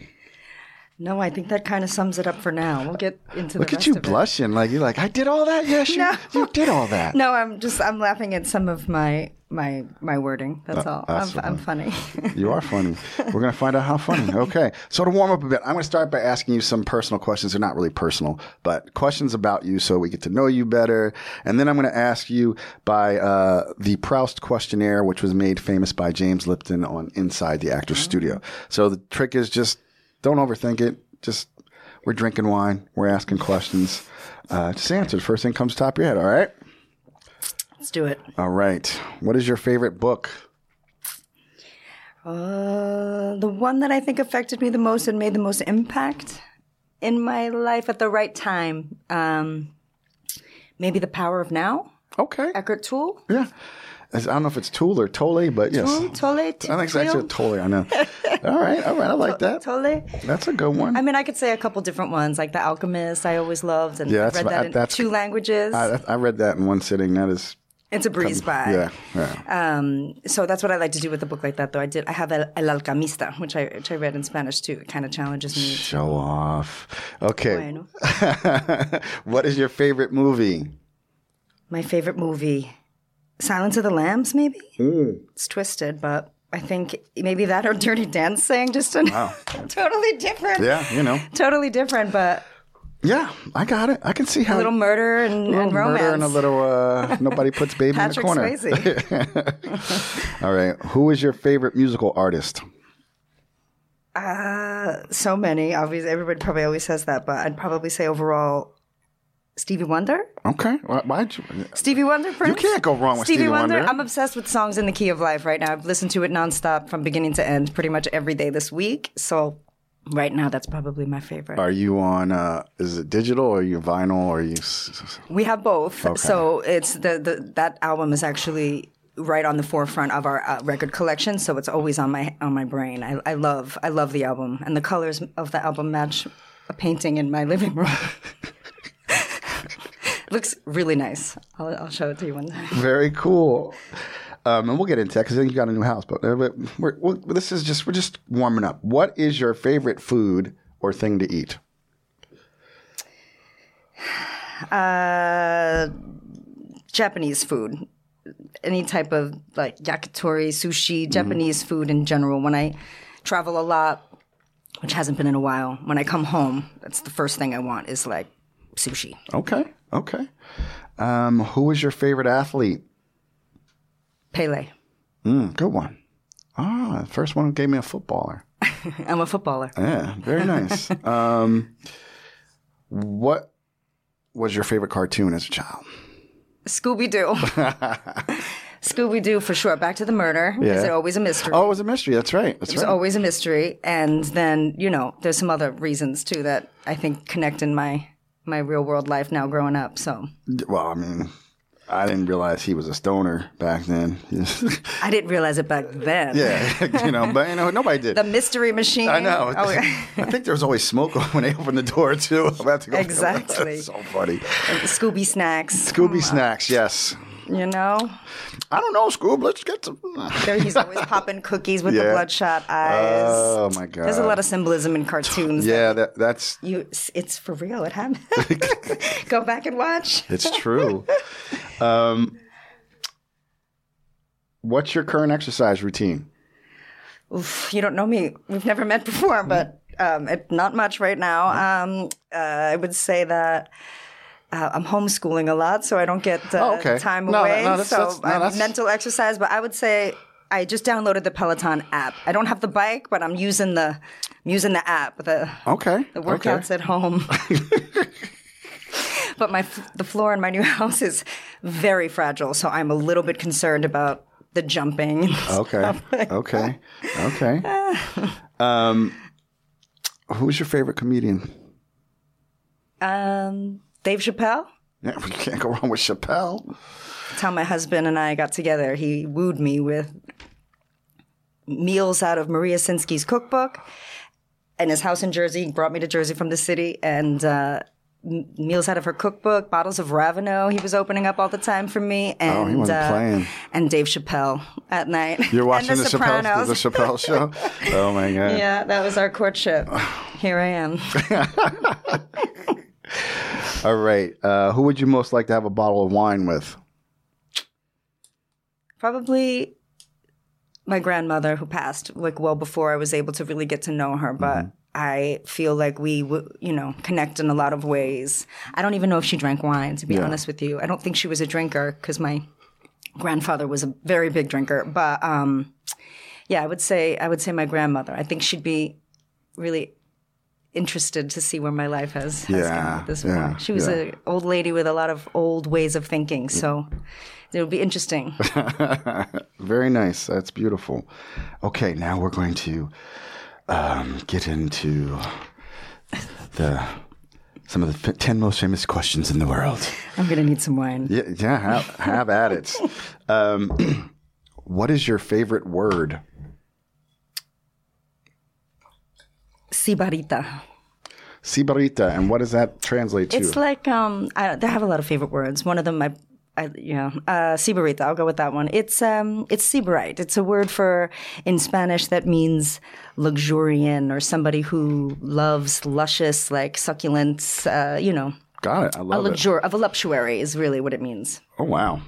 No, I think that kind of sums it up for now. We'll get into Look at you of it. blushing like you're like I did all that. Yes, you, No. you did all that. [laughs] No, I'm just I'm laughing at some of my my my wording. That's all. Uh, that's I'm, I'm funny. [laughs] You are funny. We're going to find out how funny. Okay. So to warm up a bit, I'm going to start by asking you some personal questions. They're not really personal, but questions about you so we get to know you better. And then I'm going to ask you by uh, the Proust questionnaire, which was made famous by James Lipton on Inside the Actor's Studio. So the trick is just don't overthink it. Just we're drinking wine. We're asking questions. Uh, just answer the first thing comes top of your head. All right. Let's do it. All right. What is your favorite book? Uh, the one that I think affected me the most and made the most impact in my life at the right time. Um, maybe The Power of Now. Okay. Eckhart Tolle. Yeah. I don't know if it's Tool or Tolle, but yes. Tolle. Tolle. I think it's actually Tolle. I know. [laughs] all right. All right. I like that. Tolle. That's a good one. I mean, I could say a couple different ones, like The Alchemist. I always loved, and Yeah, I've read that in that's- two languages. I, I read that in one sitting. That is, it's a breeze by. yeah, yeah. Um, so that's what I like to do with a book like that. Though I did, I have El, El Alchemista, which I which I read in Spanish too. It kind of challenges me. Show off. Okay. Bueno. [laughs] what is your favorite movie? My favorite movie, Silence of the Lambs. Maybe it's twisted, but I think maybe that or Dirty Dancing. Just a, [laughs] totally different. Yeah, you know. Totally different, but Yeah, I got it. I can see how a little murder and, a little and romance. murder and a little uh, nobody [laughs] puts baby in the Patrick corner. Swayze. [laughs] All right. Who is your favorite musical artist? Uh, so many. Obviously, everybody probably always says that, but I'd probably say overall, Stevie Wonder. Okay. Why, you? Stevie Wonder, Prince. You can't go wrong with Stevie Wonder. I'm obsessed with songs in the key of life right now. I've listened to it nonstop from beginning to end, pretty much every day this week. So, right now, that's probably my favorite. Are you on? Uh, is it digital or are you vinyl or you? we have both. So it's the, the that album is actually right on the forefront of our uh, record collection. So it's always on my on my brain. I, I love I love the album, and the colors of the album match a painting in my living room. [laughs] Looks really nice. I'll, I'll show it to you one time. [laughs] Very cool. Um, and we'll get into that because I think you got a new house. But uh, we're, we're, this is just we're just warming up. What is your favorite food or thing to eat? [sighs] Uh, Japanese food, any type of like yakitori, sushi, Japanese food in general. When I travel a lot, which hasn't been in a while, when I come home, that's the first thing I want is like sushi. Okay, okay. Um, who is your favorite athlete? Pele. Mm, good one. Ah, the first one gave me a footballer. [laughs] I'm a footballer. Yeah, very nice. [laughs] um, what was your favorite cartoon as a child? Scooby Doo. [laughs] Scooby Doo for sure. Back to the murder. Is Yeah. it always a mystery? Oh, it was a mystery. That's right. That's It was right. always a mystery. And then, you know, there's some other reasons too that I think connect in my my real world life now growing up. So well, I mean, I didn't realize he was a stoner back then. [laughs] I didn't realize it back then. yeah, [laughs] you know, but you know, nobody did. The mystery machine. I know. Oh. [laughs] I think there was always smoke when they opened the door too. I'm about to go. Exactly. That's so funny. Scooby snacks. Scooby oh, snacks, yes. You know, I don't know, Scoob. Let's get some. He's always [laughs] popping cookies with the bloodshot eyes. Oh my god. There's a lot of symbolism in cartoons. Yeah, that, that's you, it's for real. It happened. [laughs] [laughs] Go back and watch. it's true. um, what's your current exercise routine? Oof, you don't know me. We've never met before, but um, it, not much right now. Um, uh, I would say that. Uh, I'm homeschooling a lot, so I don't get uh, Oh, okay. time No, away. no, that's- so that's- no, that's- mental exercise, but I would say I just downloaded the Peloton app. I don't have the bike, but I'm using the I'm using the app. The Okay. the workouts at home. [laughs] but my the floor in my new [laughs] house is very fragile, so I'm a little bit concerned about the jumping. Okay. Okay. Okay. [laughs] Um, who's your favorite comedian? Um, Dave Chappelle. Yeah, [laughs] we can't go wrong with Chappelle. That's how my husband and I got together. He wooed me with meals out of Maria Sinskey's cookbook. And his house in Jersey he brought me to Jersey from the city, and uh, m- meals out of her cookbook, bottles of Ravino. He was opening up all the time for me, and Oh, he wasn't uh, playing. and Dave Chappelle at night. [laughs] You're watching the, the, Chappelle, the Chappelle show. [laughs] Oh my god. yeah, that was our courtship. Here I am. [laughs] All right. Uh, who would you most like to have a bottle of wine with? Probably my grandmother who passed like well before I was able to really get to know her, but I feel like we w- you know connect in a lot of ways. I don't even know if she drank wine to be Yeah. honest with you. I don't think she was a drinker cuz my grandfather was a very big drinker, but um yeah, I would say I would say my grandmother. I think she'd be really interested to see where my life has, has Yeah, gone this yeah. She was yeah. an old lady with a lot of old ways of thinking, so it would be interesting. [laughs] Very nice. That's beautiful. Okay, now we're going to um, get into the some of the f- ten most famous questions in the world. I'm gonna need some wine. Yeah, yeah have, have at it. [laughs] Um, [clears throat] what is your favorite word? Sibarita. Sibarita, and what does that translate to? It's like um, I, I have a lot of favorite words. One of them, I, I yeah, uh, Sibarita. I'll go with that one. It's um, it's Sybarite. It's a word for in Spanish that means luxuriant or somebody who loves luscious, like succulents. Uh, you know, Got it. I love it. luxur, a voluptuary is really what it means. Oh wow.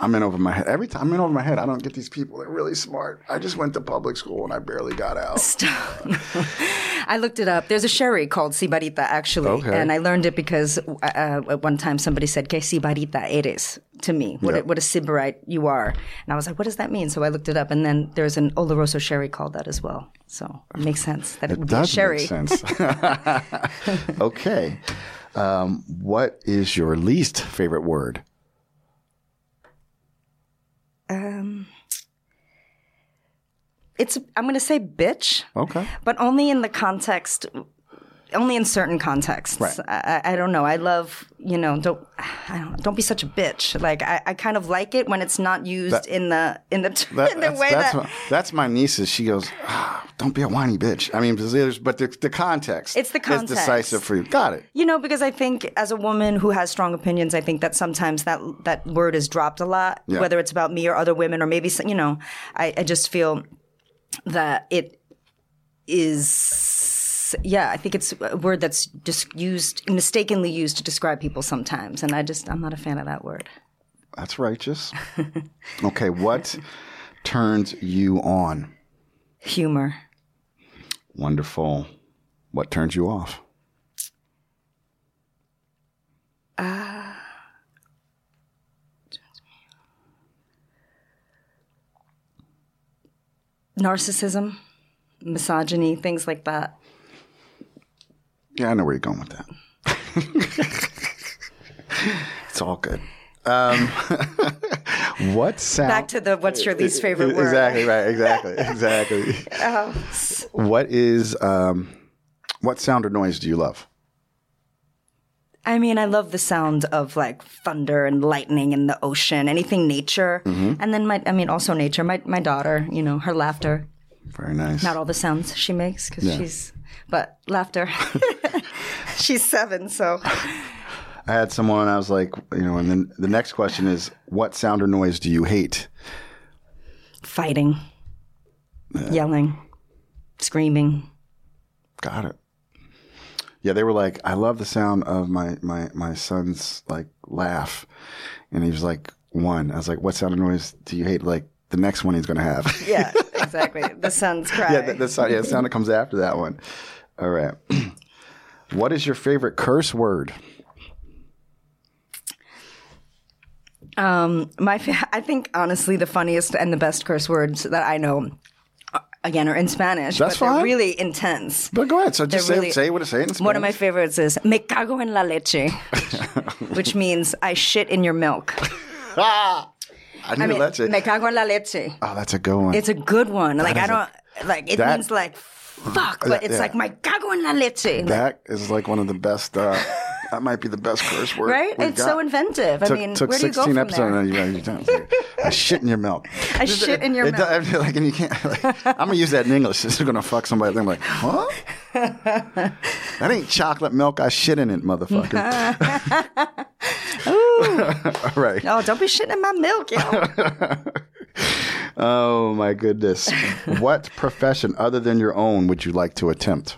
I'm in over my head. Every time I'm in over my head, I don't get these people. They're really smart. I just went to public school and I barely got out. [laughs] I looked it up. There's a sherry called Sibarita, actually. Okay. And I learned it because uh, at one time somebody said, Que Sibarita eres to me. What, a, what a Sybarite you are. And I was like, what does that mean? So I looked it up. And then there's an Oloroso sherry called that as well. So it makes sense that it, would be a Does sherry. make sense. [laughs] okay. Um, what is your least favorite word? Um, it's, I'm going to say bitch. Okay. but only in the context only in certain contexts Right. I, I don't know i love you know don't I don't, don't be such a bitch like I, I kind of like it when it's not used That- in the in the, That- [laughs] in the that's, way that's, that my, that's my niece's. She goes, ah, "Don't be a whiny bitch." I mean, but the, the context, It's the is context. decisive for you. Got it. you know because i think as a woman who has strong opinions i think that sometimes that that word is dropped a lot Yeah. whether it's about me or other women or maybe you know I, I just feel that it is yeah i think it's a word that's just used mistakenly used to describe people sometimes and i just i'm not a fan of that word That's righteous. [laughs] okay, what turns you on? humor Wonderful. What turns you off? Ah. narcissism misogyny things like that Yeah, I know where you're going with that. [laughs] it's all good. Um, [laughs] what sound? back to the what's your least favorite word Exactly right. Exactly. [laughs] Exactly. What is um, what sound or noise do you love? I mean, I love the sound of like thunder and lightning in the ocean, anything nature. And then my, I mean, also nature. My my daughter, you know, her laughter. Very nice. Not all the sounds she makes because Yeah. she's, but laughter. [laughs] [laughs] she's seven, so I had someone. I was like, you know, and then the next question is, what sound or noise do you hate? Fighting, yelling, screaming. Got it. Yeah, they were like, I love the sound of my my my son's like laugh, and he was like one. I was like, what sound or noise do you hate? Like the next one he's gonna have. [laughs] Yeah, exactly. the son's cry. [laughs] yeah, the, the sound. Yeah, the sound that comes after that one. All right. [clears throat] what is your favorite curse word? Um, my, fa- [laughs] I think honestly, the funniest and the best curse words that I know, uh, again, are in Spanish. That's but fine. They're really intense. But go ahead. So just say really- say what it say in Spanish. One of my favorites is "me cago en la leche," which means I shit in your milk. ah, I knew I mean, it. me cago en la leche. Oh, that's a good one. It's a good one. Like I don't like it that- means like fuck, but it's yeah. like my cago en la leche. that is like one of the best. Uh, that might be the best curse word. Right? It's got. so inventive. I mean, took where do you go 16 from episodes there? and you [laughs] I shit in your milk. I shit in your It milk. does- like, and you can't. Like, I'm gonna use that in English. This is gonna fuck somebody. I'm like, huh? [laughs] that ain't chocolate milk. I shit in it, motherfucker. Ooh. [laughs] All right. Oh, don't be shitting in my milk, yo. Oh my goodness. what profession other than your own would you like to attempt?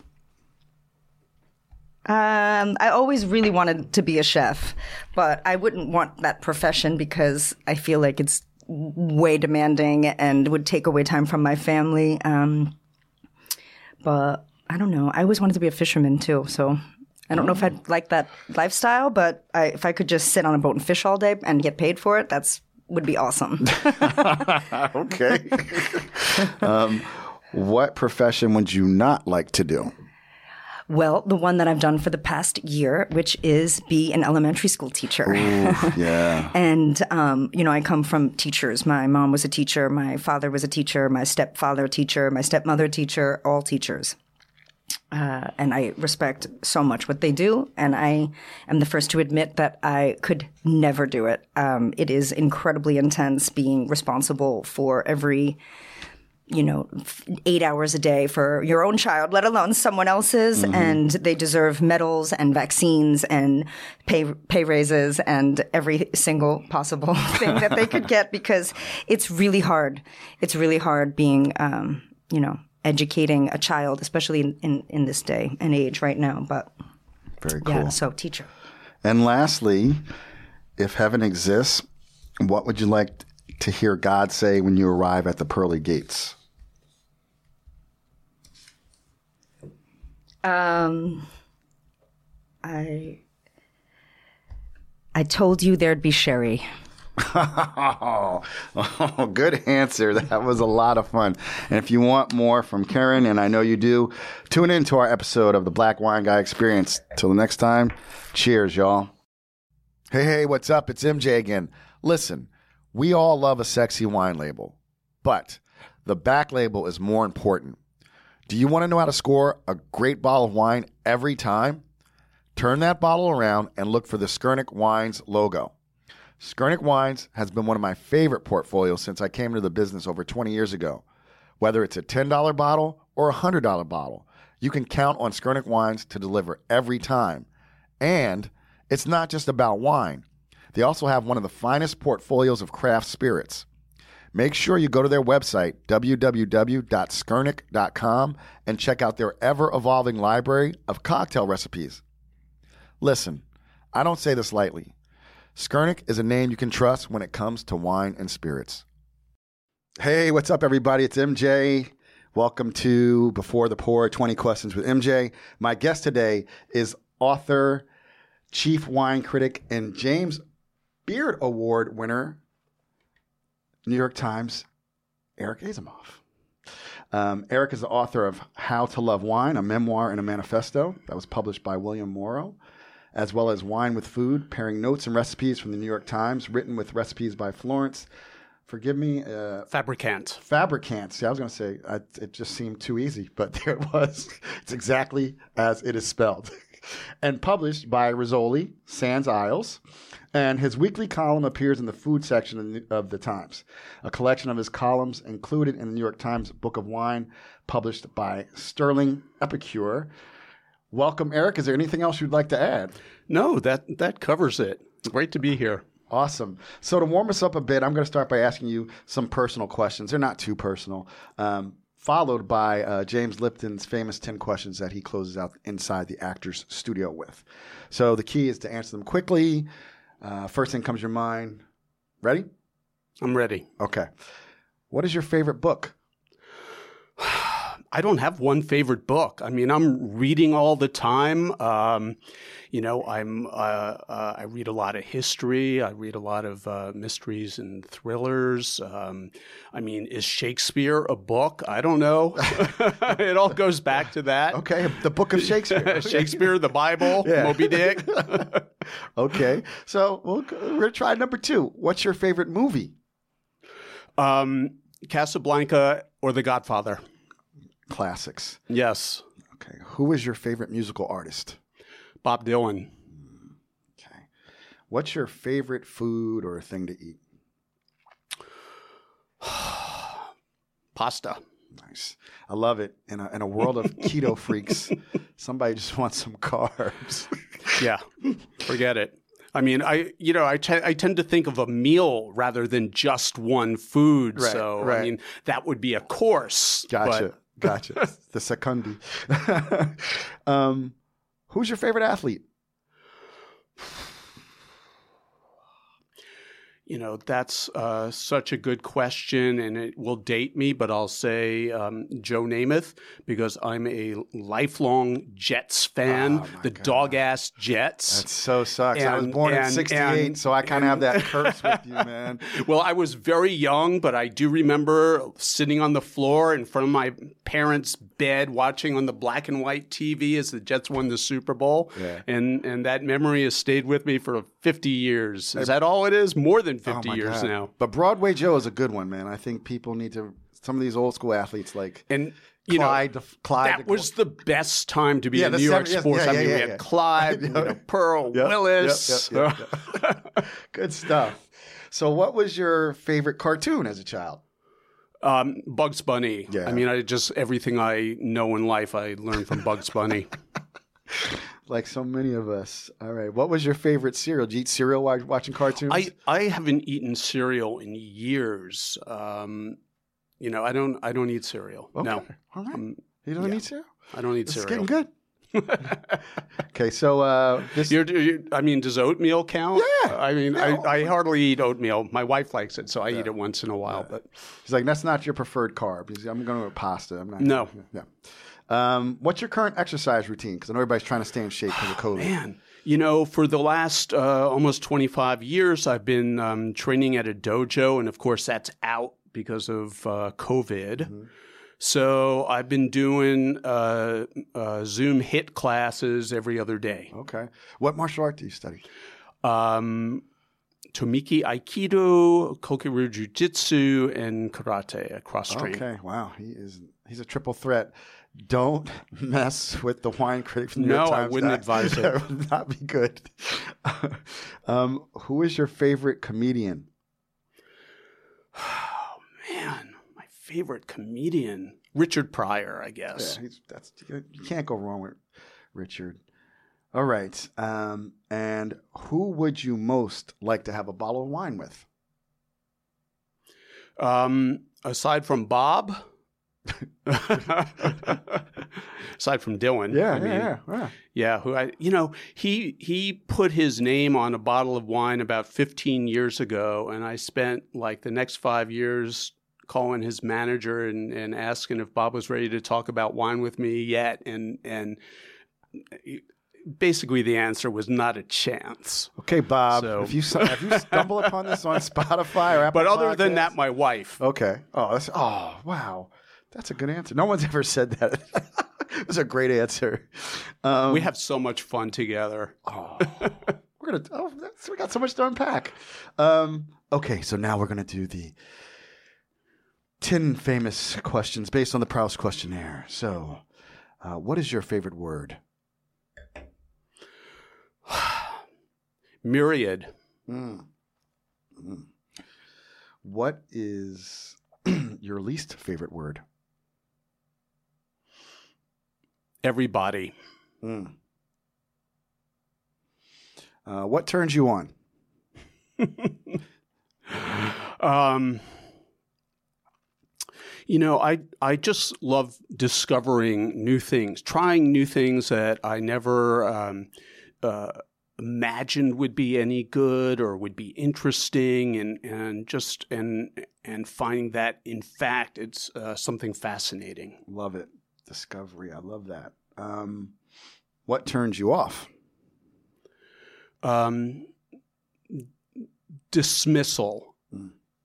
Um, I always really wanted to be a chef, but I wouldn't want that profession because I feel like it's way demanding and would take away time from my family. Um, but I don't know. I always wanted to be a fisherman too, so I don't know if I'd like that lifestyle. But I, if I could just sit on a boat and fish all day and get paid for it, that's would be awesome. [laughs] Okay. [laughs] um, what profession would you not like to do? Well, the one that I've done for the past year, which is be an elementary school teacher. [laughs] Yeah. And, um, you know, I come from teachers. My mom was a teacher. My father was a teacher. My stepfather, a teacher. My stepmother, a teacher, all teachers. Uh, and I respect so much what they do. And I am the first to admit that I could never do it. Um, it is incredibly intense being responsible for every you know, eight hours a day for your own child, let alone someone else's, and they deserve medals and vaccines and pay pay raises and every single possible [laughs] thing that they could get because it's really hard. It's really hard being, um, you know, educating a child, especially in, in, in this day and age right now. But Very cool. yeah, so teacher. And lastly, if heaven exists, what would you like to hear God say when you arrive at the pearly gates? Um, I I told you there'd be sherry. Oh, [laughs] oh, good answer. That was a lot of fun. And if you want more from Karen, and I know you do, tune in to our episode of the Black Wine Guy Experience. Till the next time, cheers, y'all. Hey, hey, what's up? It's MJ again. Listen, we all love a sexy wine label, but the back label is more important. Do you want to know how to score a great bottle of wine every time? Turn that bottle around and look for the Skurnik Wines logo. Skurnik Wines has been one of my favorite portfolios since I came into the business over 20 years ago. Whether it's a $10 bottle or a $100 bottle, you can count on Skurnik Wines to deliver every time. And it's not just about wine. They also have one of the finest portfolios of craft spirits. Make sure you go to their website, www.skurnik.com, and check out their ever evolving library of cocktail recipes. Listen, I don't say this lightly. Skurnik is a name you can trust when it comes to wine and spirits. Hey, what's up, everybody? It's MJ. Welcome to Before the Pour 20 Questions with MJ. My guest today is author, chief wine critic, and James Beard Award winner, New York Times, Eric Asimov. Um, Eric is the author of How to Love Wine, a memoir and a manifesto that was published by William Morrow, as well as Wine with Food, pairing notes and recipes from the New York Times, written with recipes by Florence. Forgive me, uh, Fabricant. Fabricants. Yeah, I was going to say I, it just seemed too easy, but [laughs] there it was. It's exactly as it is spelled. [laughs] and published by Rizzoli, Sans Isles. And his weekly column appears in the food section of the, Times. A collection of his columns included in the New York Times Book of Wine, published by Sterling Epicure. welcome, Eric. Is there anything else you'd like to add? No, that that covers it. Great to be here. Awesome. So to warm us up a bit, I'm going to start by asking you some personal questions. They're not too personal. Um, followed by uh, James Lipton's famous 10 questions that he closes out inside the actor's studio with. So the key is to answer them quickly. Uh, first thing comes to your mind. Ready? I'm ready. Okay. What is your favorite book? [sighs] [sighs] [sighs] I don't have one favorite book. I mean, I'm reading all the time. Um, you know, I'm uh, uh, I read a lot of history. I read a lot of uh, mysteries and thrillers. Um, I mean, is Shakespeare a book? I don't know. [laughs] it all goes back to that. Okay, the book of Shakespeare. [laughs] Shakespeare, the Bible, [laughs] Yeah. Moby Dick. okay. So we'll, we're try number two. What's your favorite movie? um, Casablanca or The Godfather. Classics. Yes, Okay. Who is your favorite musical artist? Bob Dylan. Okay. What's your favorite food or a thing to eat? [sighs] Pasta. Nice. I love it. In a, in a world of keto [laughs] freaks, somebody just wants some carbs. Yeah, forget it. I mean, I you know I I tend to think of a meal rather than just one food. Right, so right. I mean that would be a course. Gotcha. Gotcha. the secundi. [laughs] um, who's your favorite athlete? You know, that's uh, such a good question, and it will date me, but I'll say um, Joe Namath because I'm a lifelong Jets fan, Oh, the dog ass Jets. That so sucks. I was And- born in and- 68, and- so I kind of have that curse with you, [laughs] man. Well, I was very young, but I do remember sitting on the floor in front of my parents' bed watching on the black and white TV as the Jets won the Super Bowl. Yeah. And and that memory has stayed with me for 50 years. Is that all it is? More than 50 Oh, years God. now. But Broadway Joe is a good one, man. I think people need to, some of these old school athletes like And you Clyde, know, Clyde that was the best time to be Yeah, a New York seven- sports. yeah, I mean, yeah, we yeah. had Clyde, [laughs] you know, Pearl Yep, Willis. yep, yep. [laughs] good stuff. So, what was your favorite cartoon as a child? Um, Bugs Bunny. Yeah. I mean, I just everything I know in life I learned from Bugs Bunny. [laughs] [laughs] Like so many of us. All right. What was your favorite cereal? Did you eat cereal while watching cartoons? I, I haven't eaten cereal in years. Um, you know, I don't I don't eat cereal. Okay. No, All right. Um, you don't yeah. eat cereal? I don't eat is cereal. getting good. [laughs] okay. So, uh, this. You're, you I mean, does oatmeal count? Yeah. I mean, Yeah. I, I hardly eat oatmeal. My wife likes it, so I eat it once in a while. But He's like, that's not your preferred carb. He's, I'm going to pasta. I'm not. No. Yeah. Um, what's your current exercise routine? Because I know everybody's trying to stay in shape because of [sighs] COVID. man, you know, for the last uh, almost 25 years, I've been um, training at a dojo, and of course, that's out because of uh, COVID. Mm-hmm. So I've been doing uh, uh, Zoom HIIT classes every other day. Okay. What martial art do you study? um, Tomiki Aikido, Kokiru Jiu Jitsu, and Karate, a cross training. Okay. Wow. He is. He's a triple threat. Don't mess with the wine critic from the New No, York I wouldn't [laughs] advise it. That would not be good. [laughs] um, who is your favorite comedian? Oh man, my favorite comedian, Richard Pryor, I guess. Yeah, that's you can't go wrong with Richard. All right. Um, and who would you most like to have a bottle of wine with? Um, aside from Bob, [laughs] aside from Dylan, I mean, yeah. yeah, who I, you know, he he put his name on a bottle of wine about 15 years ago, and I spent like the next five years calling his manager and, and asking if Bob was ready to talk about wine with me yet, and and basically the answer was not a chance. Okay, Bob. So- If you if you [laughs] stumble upon this on Spotify or Apple But other than that, my wife. okay. Oh, that's oh wow, that's a good answer. No one's [laughs] ever said that. it was a great answer. Um, We have so much fun together. Oh, [laughs] we're gonna. Oh, that's, we got so much to unpack. Um, okay, so now we're gonna do the ten famous questions based on the Proust questionnaire. So, uh, what is your favorite word? [sighs] Myriad. Mm. Mm. What is [clears throat] your least favorite word? Everybody. Uh, what turns you on? [laughs] Um, you know, I I just love discovering new things, trying new things that I never um, uh, imagined would be any good or would be interesting, and and just and and finding that in fact it's uh, something fascinating. Love it. Discovery. I love that. Um, what turns you off? um, dismissal.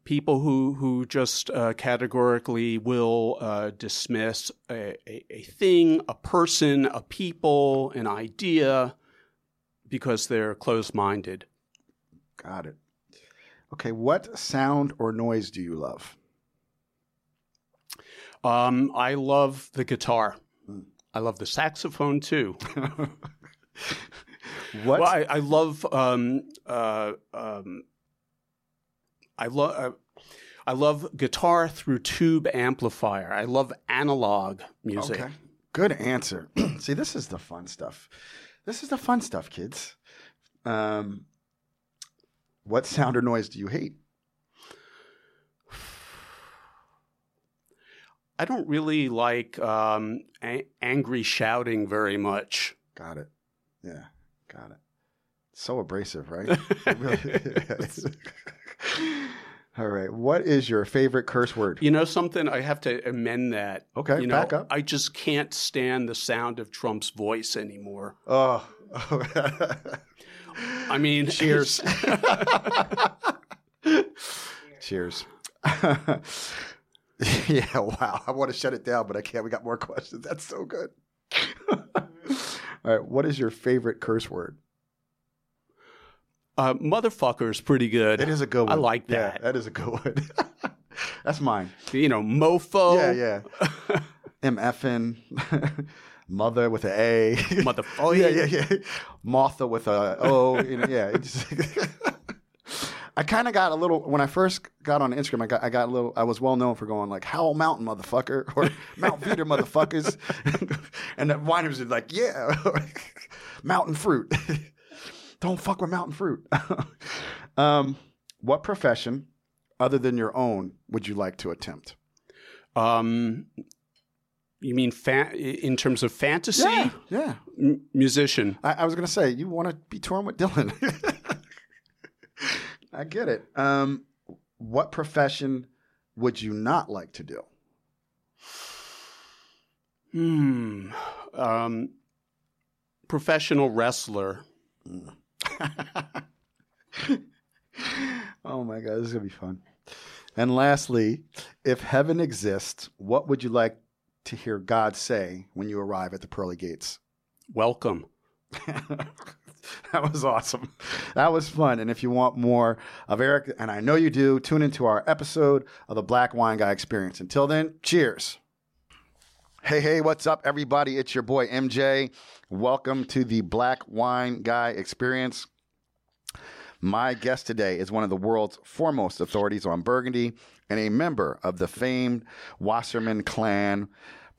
People who who just uh, categorically will uh, dismiss a, a, a thing, a person, a people, an idea, because they're closed minded. Got it. Okay. What sound or noise do you love? Um, I love the guitar. I love the saxophone too. [laughs] What? Well, I, I love um, uh, um, I love uh, I love guitar through tube amplifier. I love analog music. Okay. Good answer. [clears throat] See, this is the fun stuff. This is the fun stuff, kids. Um, what sound or noise do you hate? I don't really like um, a- angry shouting very much. Got it. Yeah, got it. So abrasive, right? [laughs] It really is. [laughs] All right. What is your favorite curse word? You know something? I have to amend that. Okay, you know, back up. I just can't stand the sound of Trump's voice anymore. Oh. [laughs] I mean, Cheers. Cheers. [laughs] yeah, wow. I want to shut it down, but I can't. We got more questions. That's so good. [laughs] All right. What is your favorite curse word? uh, motherfucker is pretty good. It is a good one. I like Yeah, that. that is a good one. [laughs] That's mine. You know, mofo. Yeah, yeah. MFN. Mother with an A. Motherfucker. Oh, yeah, yeah, yeah. Martha with a O. You know, yeah. I kind of got a little when I first got on Instagram. I got I got a little. I was well known for going like Howell Mountain motherfucker [laughs] or Mount Veeder motherfuckers, [laughs] and the wineries are like, yeah, [laughs] mountain fruit. Don't fuck with mountain fruit. um, what profession, other than your own, would you like to attempt? Um, you mean fa- in terms of fantasy? Yeah, yeah. M- musician. I, I was gonna say you want to be touring with Dylan. I get it. Um, what profession would you not like to do? Hmm. Um, professional wrestler. [laughs] oh my god, this is gonna be fun. And lastly, if heaven exists, what would you like to hear God say when you arrive at the pearly gates? Welcome. [laughs] [laughs] that was awesome. That was fun. And if you want more of Eric, and I know you do, tune into our episode of the Black Wine Guy Experience. Until then, cheers. Hey, hey, what's up, everybody? It's your boy MJ. Welcome to the Black Wine Guy Experience. My guest today is one of the world's foremost authorities on Burgundy and a member of the famed Wasserman clan,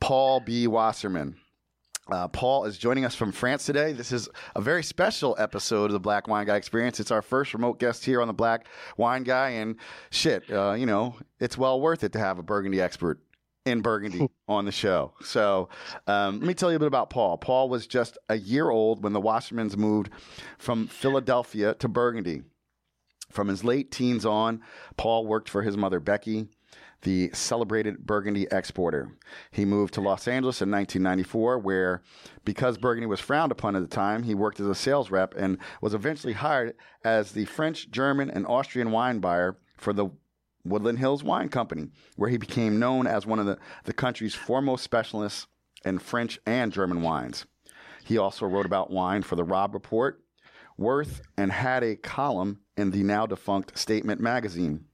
Paul B. Wasserman. Uh, Paul is joining us from France today. This is a very special episode of the Black Wine Guy Experience. It's our first remote guest here on the Black Wine Guy, and shit, uh, you know, it's well worth it to have a Burgundy expert in Burgundy [laughs] on the show. So um, let me tell you a bit about Paul. Paul was just a year old when the Wassermans moved from Philadelphia to Burgundy. From his late teens on, Paul worked for his mother, Becky, the celebrated Burgundy exporter. He moved to Los Angeles in 1994, where, because Burgundy was frowned upon at the time, he worked as a sales rep and was eventually hired as the French, German, and Austrian wine buyer for the Woodland Hills Wine Company, where he became known as one of the, the country's foremost specialists in French and German wines. He also wrote about wine for the Robb Report, Worth, and had a column in the now defunct Statement magazine.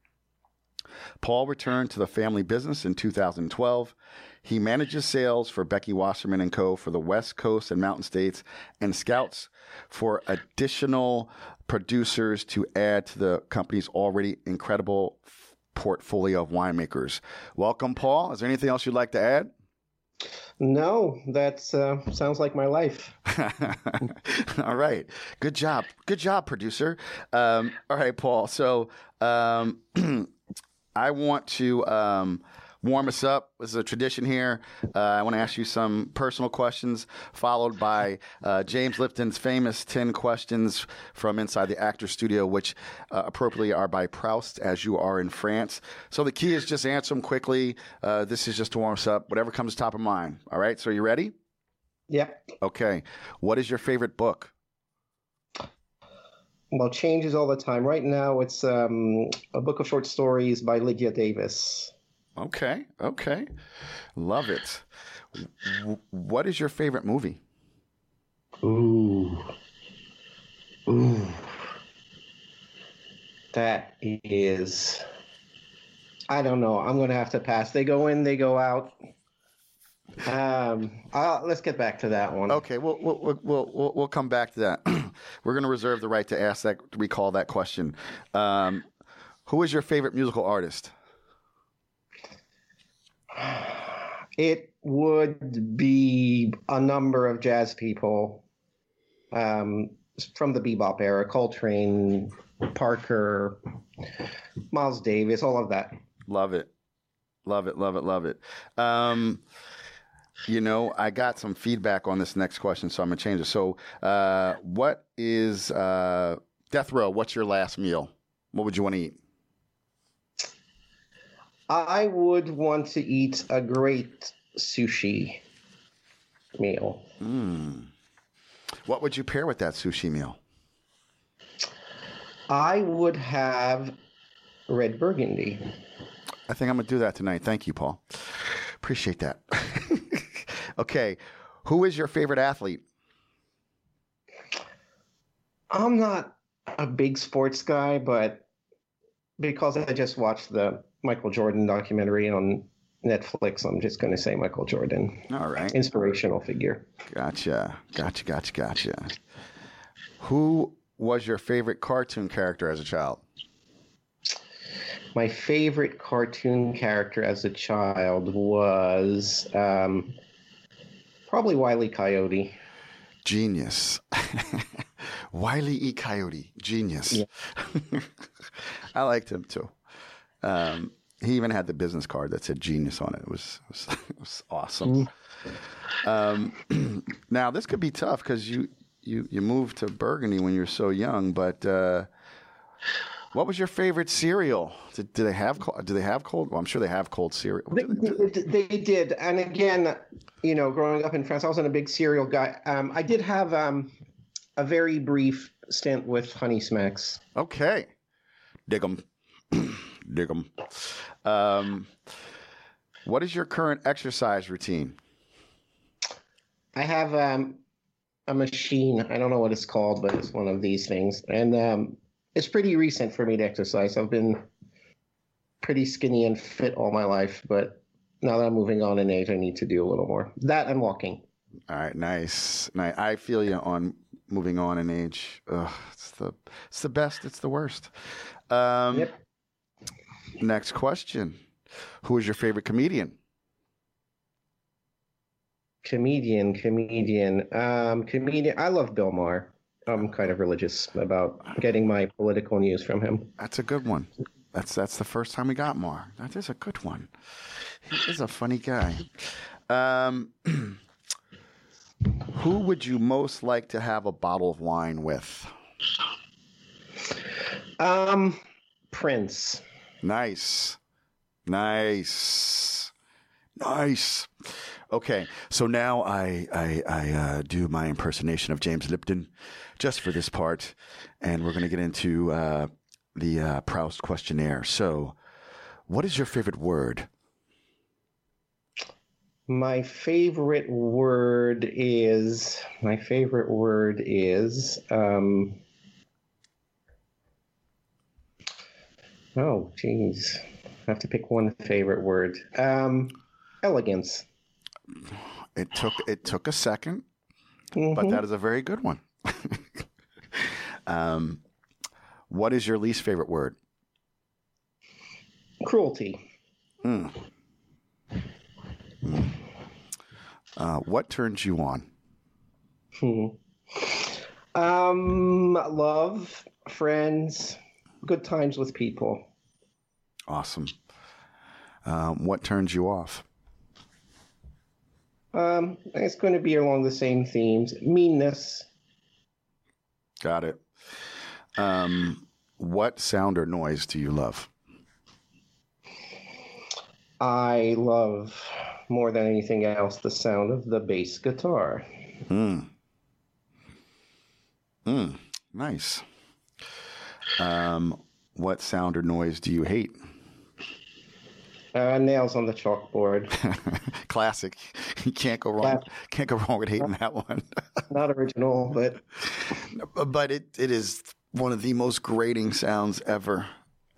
Paul returned to the family business in 2012. He manages sales for Becky Wasserman and Co. for the West Coast and Mountain States and scouts for additional producers to add to the company's already incredible portfolio of winemakers. Welcome, Paul. Is there anything else you'd like to add? No, that uh, sounds like my life. [laughs] all right. Good job. Good job, producer. Um, all right, Paul. So um, [clears throat] I want to um, warm us up. This is a tradition here. Uh, I want to ask you some personal questions, followed by uh, James Lipton's famous 10 questions from inside the actor studio, which uh, appropriately are by Proust, as you are in France. So the key is just answer them quickly. Uh, this is just to warm us up, whatever comes top of mind. All right. So you ready? Yep. Okay. What is your favorite book? Well, changes all the time. Right now, it's um, a book of short stories by Lydia Davis. Okay, okay. Love it. What is your favorite movie? Ooh. Ooh. That is. I don't know. I'm going to have to pass. They go in, they go out. Um, I'll, let's get back to that one. Okay, we'll we'll we'll we'll, we'll come back to that. [clears throat] We're going to reserve the right to ask that, recall that question. Um, who is your favorite musical artist? It would be a number of jazz people um, from the bebop era Coltrane, Parker, Miles Davis, all of that. Love it. Love it, love it, love it. Um, you know, I got some feedback on this next question, so I'm going to change it. So, uh, what is uh, Death Row? What's your last meal? What would you want to eat? I would want to eat a great sushi meal. Mm. What would you pair with that sushi meal? I would have red burgundy. I think I'm going to do that tonight. Thank you, Paul. Appreciate that. [laughs] okay. Who is your favorite athlete? I'm not a big sports guy, but because I just watched the Michael Jordan documentary on Netflix, I'm just going to say Michael Jordan. All right. Inspirational figure. Gotcha. Gotcha. Gotcha. Gotcha. Who was your favorite cartoon character as a child? My favorite cartoon character as a child was um, probably Wiley Coyote. Genius. [laughs] Wiley E. Coyote. Genius. Yeah. [laughs] I liked him too. Um, he even had the business card that said genius on it. It was, it was, [laughs] it was awesome. Mm. Um, [clears throat] now, this could be tough because you, you, you moved to Burgundy when you were so young, but uh, what was your favorite cereal? Did, do they have do they have cold? Well, I'm sure they have cold cereal. They, they, did, and again, you know, growing up in France, I wasn't a big cereal guy. Um, I did have um, a very brief stint with Honey Smacks. Okay, dig them, [clears throat] dig them. Um, what is your current exercise routine? I have um, a machine. I don't know what it's called, but it's one of these things, and um, it's pretty recent for me to exercise. I've been pretty skinny and fit all my life, but now that I'm moving on in age, I need to do a little more. That and walking. All right, nice. nice. I feel you on moving on in age. Ugh, it's the it's the best. It's the worst. Um, yep. Next question: Who is your favorite comedian? Comedian, comedian, um, comedian. I love Bill Maher. I'm kind of religious about getting my political news from him. That's a good one. That's that's the first time we got Maher. That is a good one. He is a funny guy. Um, [clears throat] who would you most like to have a bottle of wine with? Um, Prince. Nice, nice, nice. Okay, so now I I, I uh, do my impersonation of James Lipton, just for this part, and we're going to get into uh, the uh, Proust questionnaire. So, what is your favorite word? My favorite word is my favorite word is um, oh geez, I have to pick one favorite word. Um, elegance. It took it took a 2nd mm-hmm. but that is a very good one. [laughs] um, what is your least favorite word? Cruelty. Mm. Mm. Uh, what turns you on? Hmm. Um, love, friends, good times with people. Awesome. Um, what turns you off? Um, it's going to be along the same themes. Meanness. Got it. Um, what sound or noise do you love? I love more than anything else the sound of the bass guitar. Hmm. Hmm. Nice. Um, what sound or noise do you hate? Uh, nails on the chalkboard. [laughs] Classic. You can't go wrong. Classic. Can't go wrong with hating that one. [laughs] Not original, but but it, it is one of the most grating sounds ever,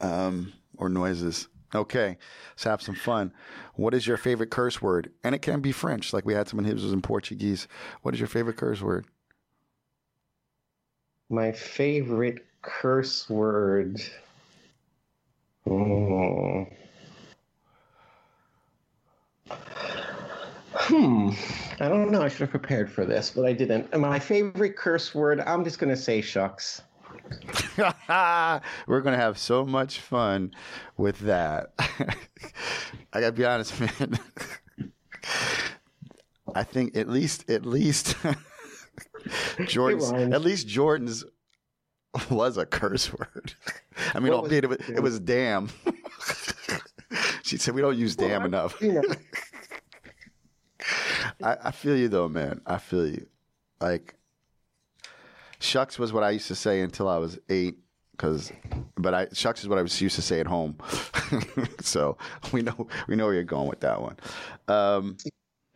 um, or noises. Okay, let's have some fun. What is your favorite curse word? And it can be French, like we had someone who was in Portuguese. What is your favorite curse word? my favorite curse word. Hmm. Hmm. I don't know. I should have prepared for this, but I didn't. My favorite curse word, I'm just going to say shucks. [laughs] We're gonna have so much fun with that. [laughs] I gotta be honest, man. [laughs] I think at least at least Jordan's at least Jordan's was a curse word. I mean, albeit it was, it? was damn. she said we don't use damn enough. You know, I, I feel you though, man. I feel you. Like shucks was what I used to say until I was eight. Cause, but I shucks is what I was used to say at home. [laughs] so we know we know where you're going with that one. Um,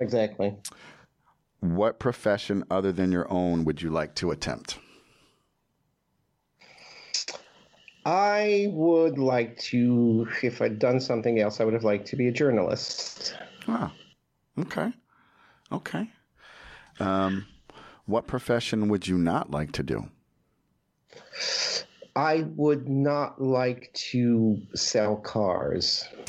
exactly. what profession other than your own would you like to attempt? I would like to, if I'd done something else, I would have liked to be a journalist. Ah, okay, okay. Um, what profession would you not like to do? I would not like to sell cars. [laughs]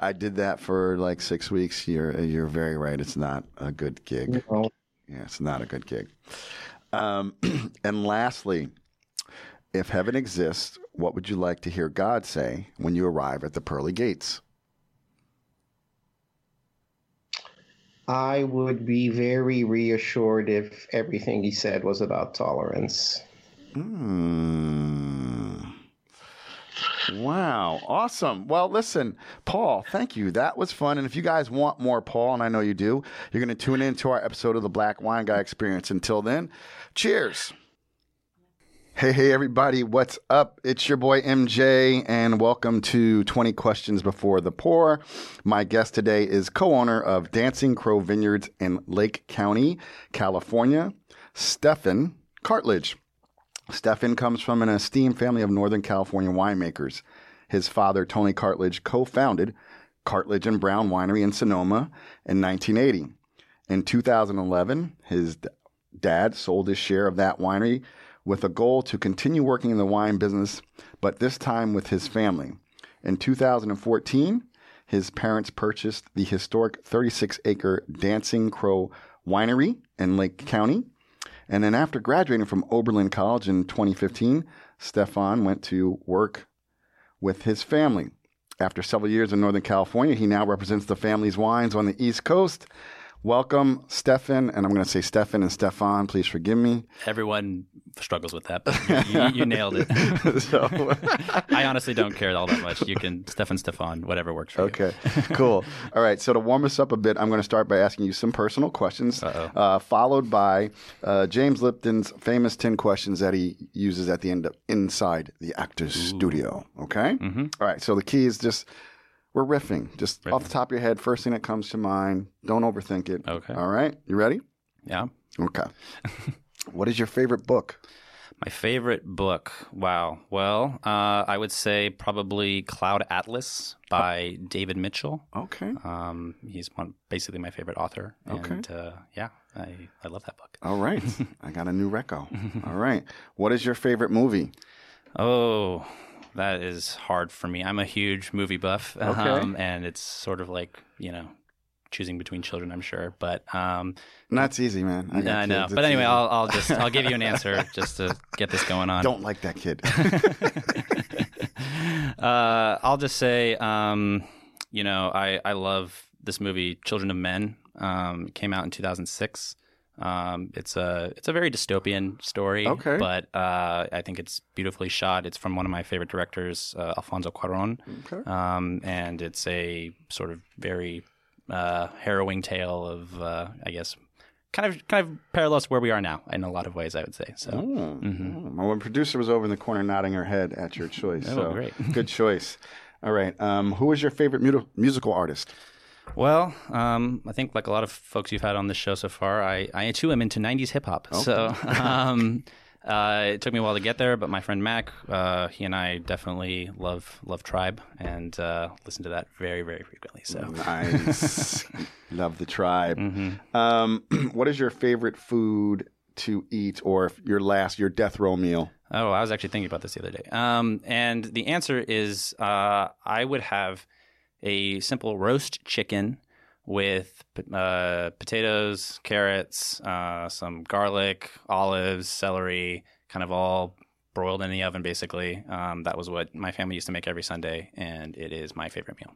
I did that for like six weeks. You're you're very right. It's not a good gig. No. Yeah, it's not a good gig. Um, [clears throat] and lastly, if heaven exists, what would you like to hear God say when you arrive at the pearly gates? I would be very reassured if everything he said was about tolerance. Hmm. Wow. Awesome. Well, listen, Paul, thank you. That was fun. And if you guys want more Paul, and I know you do, you're going to tune in to our episode of the Black Wine Guy Experience. Until then, cheers. Hey, hey, everybody. What's up? It's your boy MJ, and welcome to 20 Questions Before the Pour. My guest today is co owner of Dancing Crow Vineyards in Lake County, California, Stefan Cartlidge. Stefan comes from an esteemed family of Northern California winemakers. His father, Tony Cartlidge, co founded Cartlidge and Browne Winery in Sonoma in 1980. In 2011, his dad sold his share of that winery with a goal to continue working in the wine business, but this time with his family. In 2014, his parents purchased the historic 36 acre Dancing Crow Winery in Lake County. And then after graduating from Oberlin College in 2015, Stefan went to work with his family. After several years in Northern California, he now represents the family's wines on the East Coast. Welcome, Stefan, and I'm going to say Stefan and Stefan. Please forgive me. Everyone struggles with that. But [laughs] you, you, nailed it. [laughs] So- [laughs] I honestly don't care all that much. You can Stefan Stefan, whatever works for you. Okay, cool. All right, so to warm us up a bit, I'm going to start by asking you some personal questions, uh, followed by uh, James Lipton's famous 10 questions that he uses at the end of Inside the Actor's Studio. Okay? Mm-hmm. All right, so the key is just we're riffing, just off the top of your head, first thing that comes to mind. Don't overthink it. Okay. All right, you ready? Yeah. Okay. [laughs] what is your favorite book? My favorite book. Wow. Well, uh, I would say probably Cloud Atlas by David Mitchell. Okay. Um, he's one, basically my favorite author. Okay. And uh, yeah, I, I love that book. All right. [laughs] I got a new reco. [laughs] All right. What is your favorite movie? Oh, that is hard for me. I'm a huge movie buff, Okay. um, and it's sort of like you know choosing between children. I'm sure, but um, that's easy, man. I, got know. But anyway, easy. I'll, I'll just I'll give you an [laughs] answer just to get this going on. don't like that kid. [laughs] uh, I'll just say, um, you know, I, I love this movie, Children of Men. Um, came out in 2006. Um, it's a it's a very dystopian story, Okay. but uh, I think it's beautifully shot. It's from one of my favorite directors, uh, Alfonso Cuarón, Okay. um, and it's a sort of very uh, harrowing tale of, uh, I guess, kind of kind of parallels to where we are now in a lot of ways. I would say so. Mhm. oh. My one producer was over in the corner nodding her head at your choice. [laughs] Oh, so great. good choice. All right. Um, who is your favorite mu- musical artist? Well, um, I think like a lot of folks you've had on this show so far, I, I too am into '90s hip hop. So [laughs] um, uh, it took me a while to get there, but my friend Mac, uh, he and I definitely love love Tribe and uh, listen to that very very frequently. So Nice. [laughs] Love the tribe. Mhm. Um, [clears throat] what is your favorite food to eat, or your last your death row meal? Oh, I was actually thinking about this the other day. Um, and the answer is uh, I would have a simple roast chicken with uh, potatoes, carrots, uh, some garlic, olives, celery, kind of all broiled in the oven, basically. Um, that was what my family used to make every Sunday, and it is my favorite meal.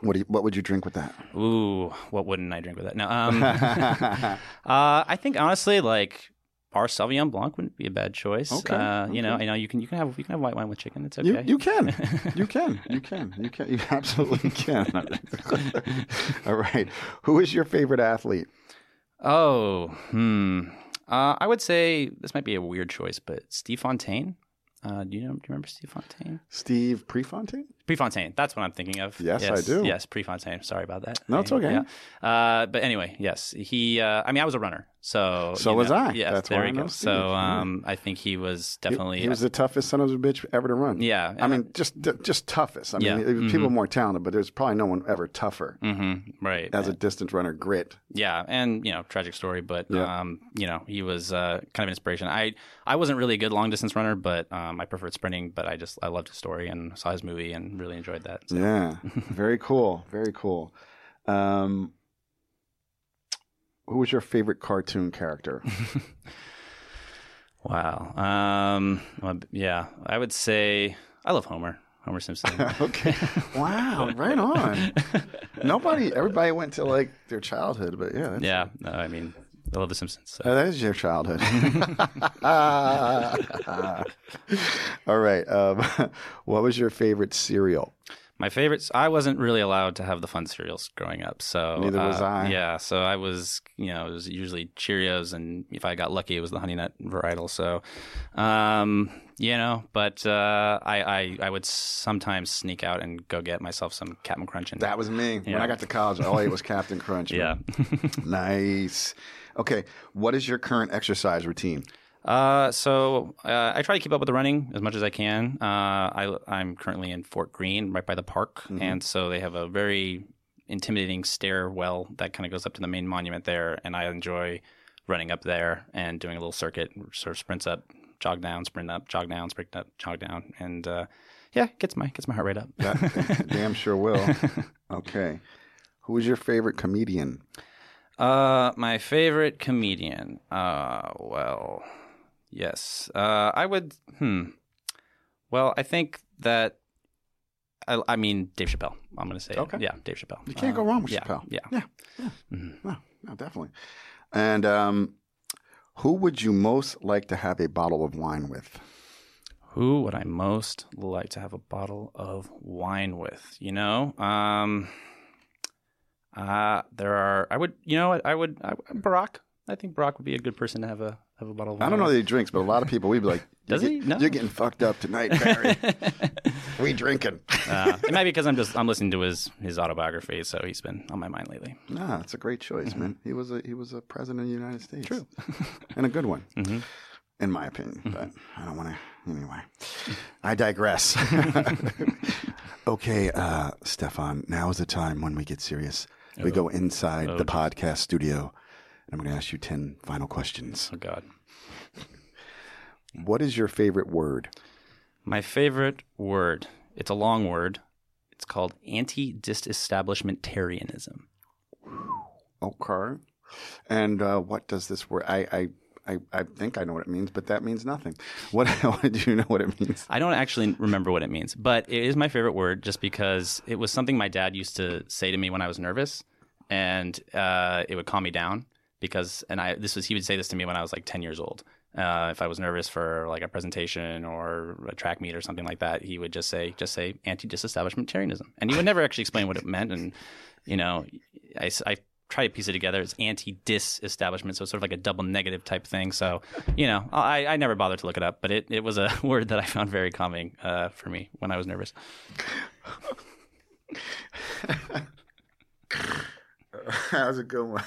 What do you, what would you drink with that? Ooh, what wouldn't I drink with that? No, [laughs] um, [laughs] uh, I think honestly, like our Sauvignon Blanc wouldn't be a bad choice. Okay, uh, you know, okay. you know, you can you can have you can have white wine with chicken. It's okay. You, you can. [laughs] You can. You can. You can. You absolutely [laughs] can. [laughs] All right. Who is your favorite athlete? oh, hmm. Uh, I would say this might be a weird choice, but Steve Fontaine. Uh, do you know? Do you remember Steve Fontaine? Steve Prefontaine? Prefontaine. That's what I'm thinking of. Yes, I do. Yes, Prefontaine. Sorry about that. No, it's okay. Yeah. Uh, but anyway, yes, he. Uh, I mean, I was a runner, so So you was I. Yes, That's there why I you go. So um, I think he was definitely. He, was the toughest son of a bitch ever to run. yeah. I mean, just just toughest. I mean, Yeah. it was people more talented, but there's probably no one ever tougher hmm right. as a distance runner. Grit. Yeah, and you know, tragic story, but Yeah. um, you know, he was uh, kind of an inspiration. I I wasn't really a good long distance runner, but um, I preferred sprinting. But I just I loved his story and saw his movie and really enjoyed that. So. Yeah. [laughs] Very cool. Very cool. Um, who was your favorite cartoon character? [laughs] Wow. Um, well, yeah, I would say I love Homer. Homer Simpson. [laughs] okay. Wow. Right on. Nobody. Everybody went to like their childhood, but yeah. Yeah, no, I mean, I love The Simpsons. So. Uh, that is your childhood. [laughs] All right. Um, [laughs] what was your favorite cereal? My favorites. I wasn't really allowed to have the fun cereals growing up, so Neither was uh, I. Yeah, so I was, you know, it was usually Cheerios, and if I got lucky, it was the Honey Nut varietal. So, um, you know, but uh, I, I I would sometimes sneak out and go get myself some Captain Crunch. And, That was me. When I got to college, all I ate was Captain Crunch. [laughs] yeah. nice. Okay. What is your current exercise routine? Uh, so uh, I try to keep up with the running as much as I can. Uh, I, I'm currently in Fort Greene, right by the park, Mhm. and so they have a very intimidating stairwell that kind of goes up to the main monument there, and I enjoy running up there and doing a little circuit, sort of sprints up, jog down, sprint up, jog down, sprint up, jog down, and uh, yeah, gets my gets my heart rate up. That [laughs] damn sure will. [laughs] Okay. Who is your favorite comedian? Uh, my favorite comedian. Uh, well, yes. Uh, I would. Hmm. Well, I think that. I, I mean, Dave Chappelle. I'm going to say. it. Okay. Yeah, Dave Chappelle. You can't Uh, go wrong with yeah, Chappelle. Yeah. Yeah. Yeah. Mhm. No, no, definitely. And um, who would you most like to have a bottle of wine with? Who would I most like to have a bottle of wine with? You know, um, uh, there are. I would. You know what? I would. I, Barack. I think Barack would be a good person to have a have a bottle of wine. I don't know that he drinks, but a lot of people we'd be like, [laughs] Does he? get- No. You're getting fucked up tonight, Barry. [laughs] we drinking. uh, it might be because I'm just I'm listening to his his autobiography, so he's been on my mind lately. Nah, it's a great choice, man. He was a he was a president of the United States. True. [laughs] and a good one, Mhm. in my opinion. But I don't want to. Anyway, I digress. okay, uh, Stefan. Now is the time when we get serious. We go inside Oh, the podcast studio, and I'm going to ask you ten final questions. Oh God. What is your favorite word? My favorite word. It's a long word. It's called anti-disestablishmentarianism. Okay. And uh, what does this word? I, I I I think I know what it means, but that means nothing. [laughs] What, [laughs] do you know what it means? I don't actually remember what it means, but it is my favorite word just because it was something my dad used to say to me when I was nervous, and uh, it would calm me down. Because and I this was he would say this to me when I was like ten years old. Uh, if I was nervous for like a presentation or a track meet or something like that, he would just say just say anti-disestablishmentarianism, and he would never actually explain what it meant. And you know, I, I try to piece it together. It's anti-disestablishment, so it's sort of like a double negative type thing. So you know, I, I never bothered to look it up, but it, it was a [laughs] word that I found very calming uh, for me when I was nervous. [laughs] that was a good one.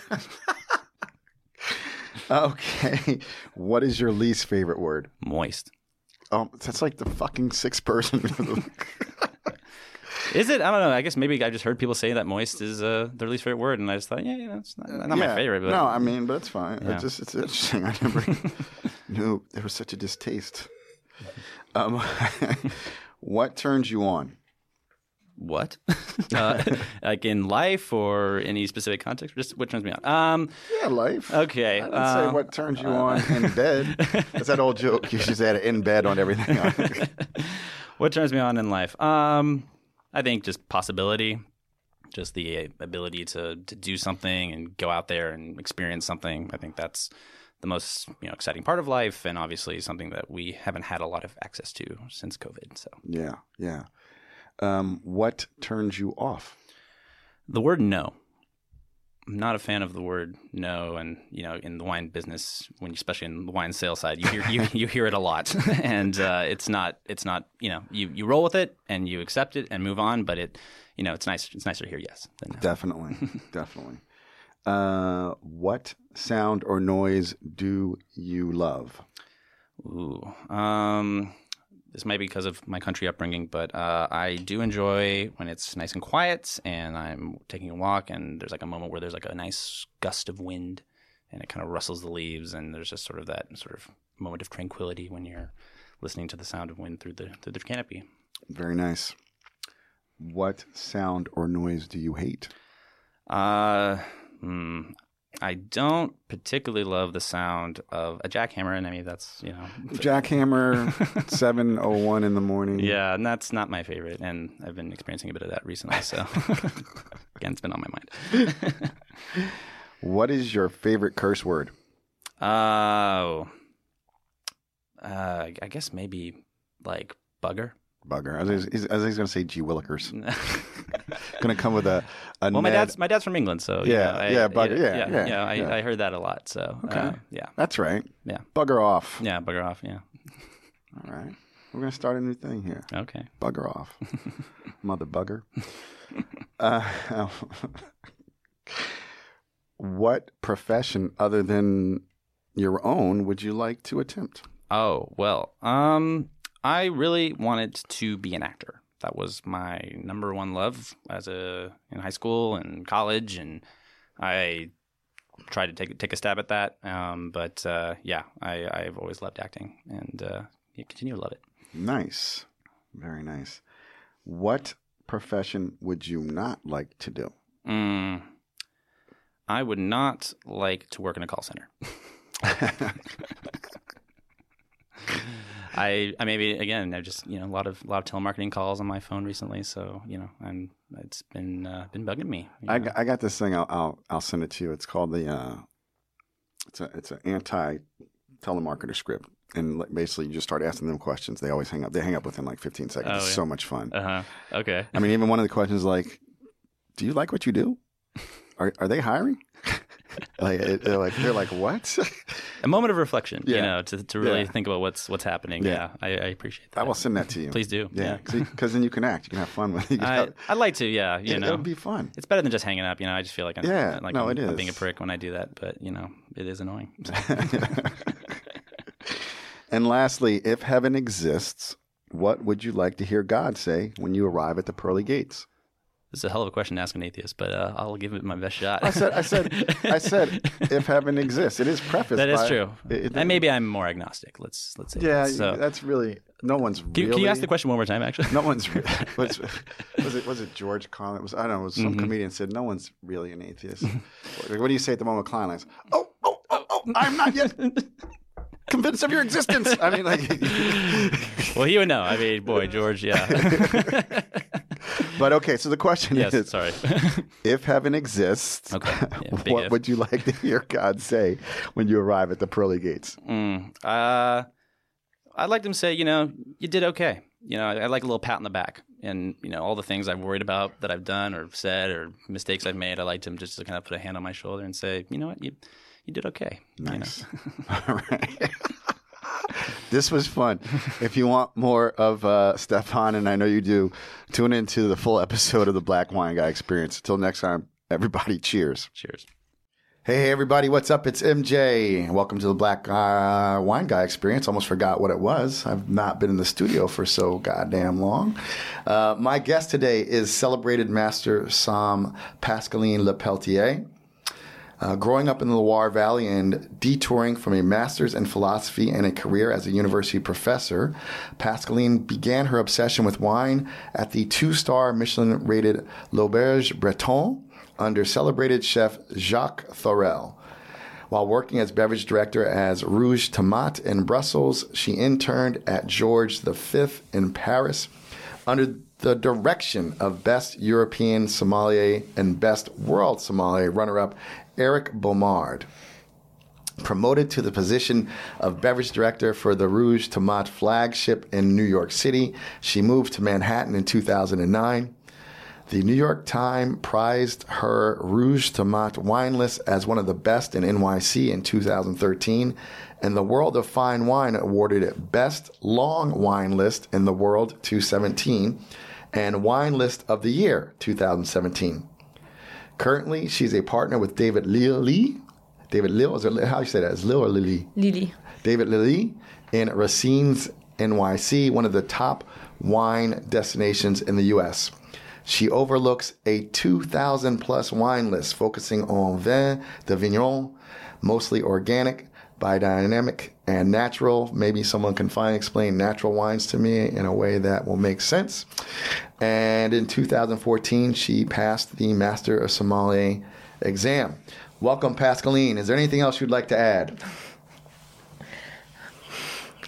[laughs] okay. What is your least favorite word? Moist. Oh, that's like the fucking sixth person. Is it? I don't know. I guess maybe I just heard people say that moist is uh, their least favorite word, and I just thought, yeah, yeah, it's not, not my favorite. But No, I mean, but it's fine. Yeah. It's just it's interesting. [laughs] I never [laughs] knew there was such a distaste. Um, [laughs] what turns you on? what? uh, like in life or any specific context? Just what turns me on? Um, Yeah, life. okay. I didn't say um, what turns you on in bed. That's that old joke. You just add in bed on everything. what turns me on in life? Um, I think just possibility, just the ability to to do something and go out there and experience something. I think that's the most you know exciting part of life, and obviously something that we haven't had a lot of access to since COVID. So yeah, yeah. Um, what turns you off? the word no. I'm not a fan of the word no, and you know, in the wine business, when especially in the wine sales side, you hear you, [laughs] you hear it a lot, [laughs] and uh, it's not it's not you know you, you roll with it and you accept it and move on, but it you know it's nice it's nicer to hear yes than no. Definitely, [laughs] definitely. Uh, what sound or noise do you love? Ooh, um, this might be because of my country upbringing, but uh, I do enjoy when it's nice and quiet, and I'm taking a walk, and there's like a moment where there's like a nice gust of wind, and it kind of rustles the leaves, and there's just sort of that sort of moment of tranquility when you're listening to the sound of wind through the through the canopy. Very nice. What sound or noise do you hate? Uh, hmm, I don't particularly love the sound of a jackhammer, and I mean that's you know Jackhammer, [laughs] seven oh one in the morning. Yeah, and that's not my favorite, and I've been experiencing a bit of that recently. So [laughs] again, it's been on my mind. [laughs] What is your favorite curse word? Oh, uh, I guess maybe like bugger. Bugger. I was, I was going to say G Willikers. [laughs] [laughs] going to come with a, a well, my Ned- dad's my dad's from England, so you Yeah, know, I- yeah, bugger, yeah, yeah, yeah, yeah. I, yeah. I heard that a lot. So Okay. uh, yeah, That's right. yeah, Bugger off. yeah, bugger off. Yeah, All right. We're going to start a new thing here. okay. Bugger off. [laughs] Mother bugger. uh, what profession other than your own would you like to attempt? Oh well, um, I really wanted to be an actor. That was my number one love as a in high school and college, and I tried to take take a stab at that. Um, but uh, yeah, I, I've always loved acting, and uh, continue to love it. Nice. Very nice. What profession would you not like to do? Mm, I would not like to work in a call center. [laughs] [laughs] I, I maybe again I've just you know a lot of a lot of telemarketing calls on my phone recently, so you know I'm it's been uh, been bugging me. I, know. got- I got this thing. I'll, I'll I'll send it to you. It's called the uh, it's a it's an anti telemarketer script, and basically you just start asking them questions. They always hang up. They hang up within like 15 seconds. Oh, it's yeah. so much fun. Uh huh. Okay. I mean, even one of the questions is like, "Do you like what you do? [laughs] Are are they hiring?" Like they're like they're like what? A moment of reflection, you know, to, to really Yeah. think about what's what's happening. Yeah. Yeah, I, I appreciate that. I will send that to you. Please do. Yeah, because then you can act. You can have fun with it. [laughs] I I'd like to. Yeah, you it, know, will be fun. it's better than just hanging up. You know, I just feel like I'm, Yeah, uh, like no, I'm, it I'm being a prick when I do that, but you know, it is annoying. [laughs] and lastly, if heaven exists, what would you like to hear God say when you arrive at the pearly gates? This is a hell of a question to ask an atheist, but uh, I'll give it my best shot. I said, I said, I said, [laughs] if heaven exists, it is prefaced. that is by- true, it- it- and maybe I'm more agnostic. Let's let's say Yeah, that. So, that's really no one's Can, really. can you ask the question one more time? Actually, [laughs] No one's. Re- [laughs] was, was it was it George Carlin? It was I don't know. Was some Mm-hmm. comedian said no one's really an atheist. what, what do you say at the moment, Klein? Like, oh, oh, oh, oh, I'm not yet convinced of your existence. I mean, like, well, he would know. I mean, boy, George, yeah. But okay. So the question yes, is, sorry. [laughs] if heaven exists, Okay, yeah, [laughs] what if. would you like to hear God say when you arrive at the pearly gates? Mm, uh, I'd like them to say, you know, you did okay. You know, I'd like a little pat on the back. And, you know, all the things I've worried about that I've done or said or mistakes I've made, I like them just to kind of put a hand on my shoulder and say, you know what, you, you did okay. Nice. [laughs] All right. This was fun. If you want more of uh, Stefan, and I know you do, tune into the full episode of the Black Wine Guy Experience. Until next time, everybody, cheers. Cheers. Hey, everybody, what's up? It's MJ. Welcome to the Black uh, Wine Guy Experience. Almost forgot what it was. I've not been in the studio for so goddamn long. Uh, my guest today is celebrated master somm Pascaline Lepeltier. Uh, growing up in the Loire Valley and detouring from a master's in philosophy and a career as a university professor, Pascaline began her obsession with wine at the two star Michelin rated L'Auberge Bretonne under celebrated chef Jacques Thorel. While working as beverage director as Rouge Tomate in Brussels, she interned at George V in Paris under the direction of Best European Sommelier and Best World Sommelier runner up Eric Beaumard. Promoted to the position of beverage director for the Rouge Tomate flagship in New York City, she moved to Manhattan in 2009. The New York Times prized her Rouge Tomate wine list as one of the best in NYC in 2013, and the World of Fine Wine awarded it Best Long Wine List in the World 2017 and Wine List of the Year 2017. Currently, she's a partner with David Lillie. David Lil, is it, how do you say that? Is Lil or Lily? Lily. David Lillie in Racines NYC, one of the top wine destinations in the U.S. She overlooks a 2,000 plus wine list focusing on vin de vigneron, mostly organic, biodynamic, and natural. Maybe someone can finally explain natural wines to me in a way that will make sense. And in 2014, she passed the Master of Sommelier exam. Welcome, Pascaline. Is there anything else you'd like to add? [laughs]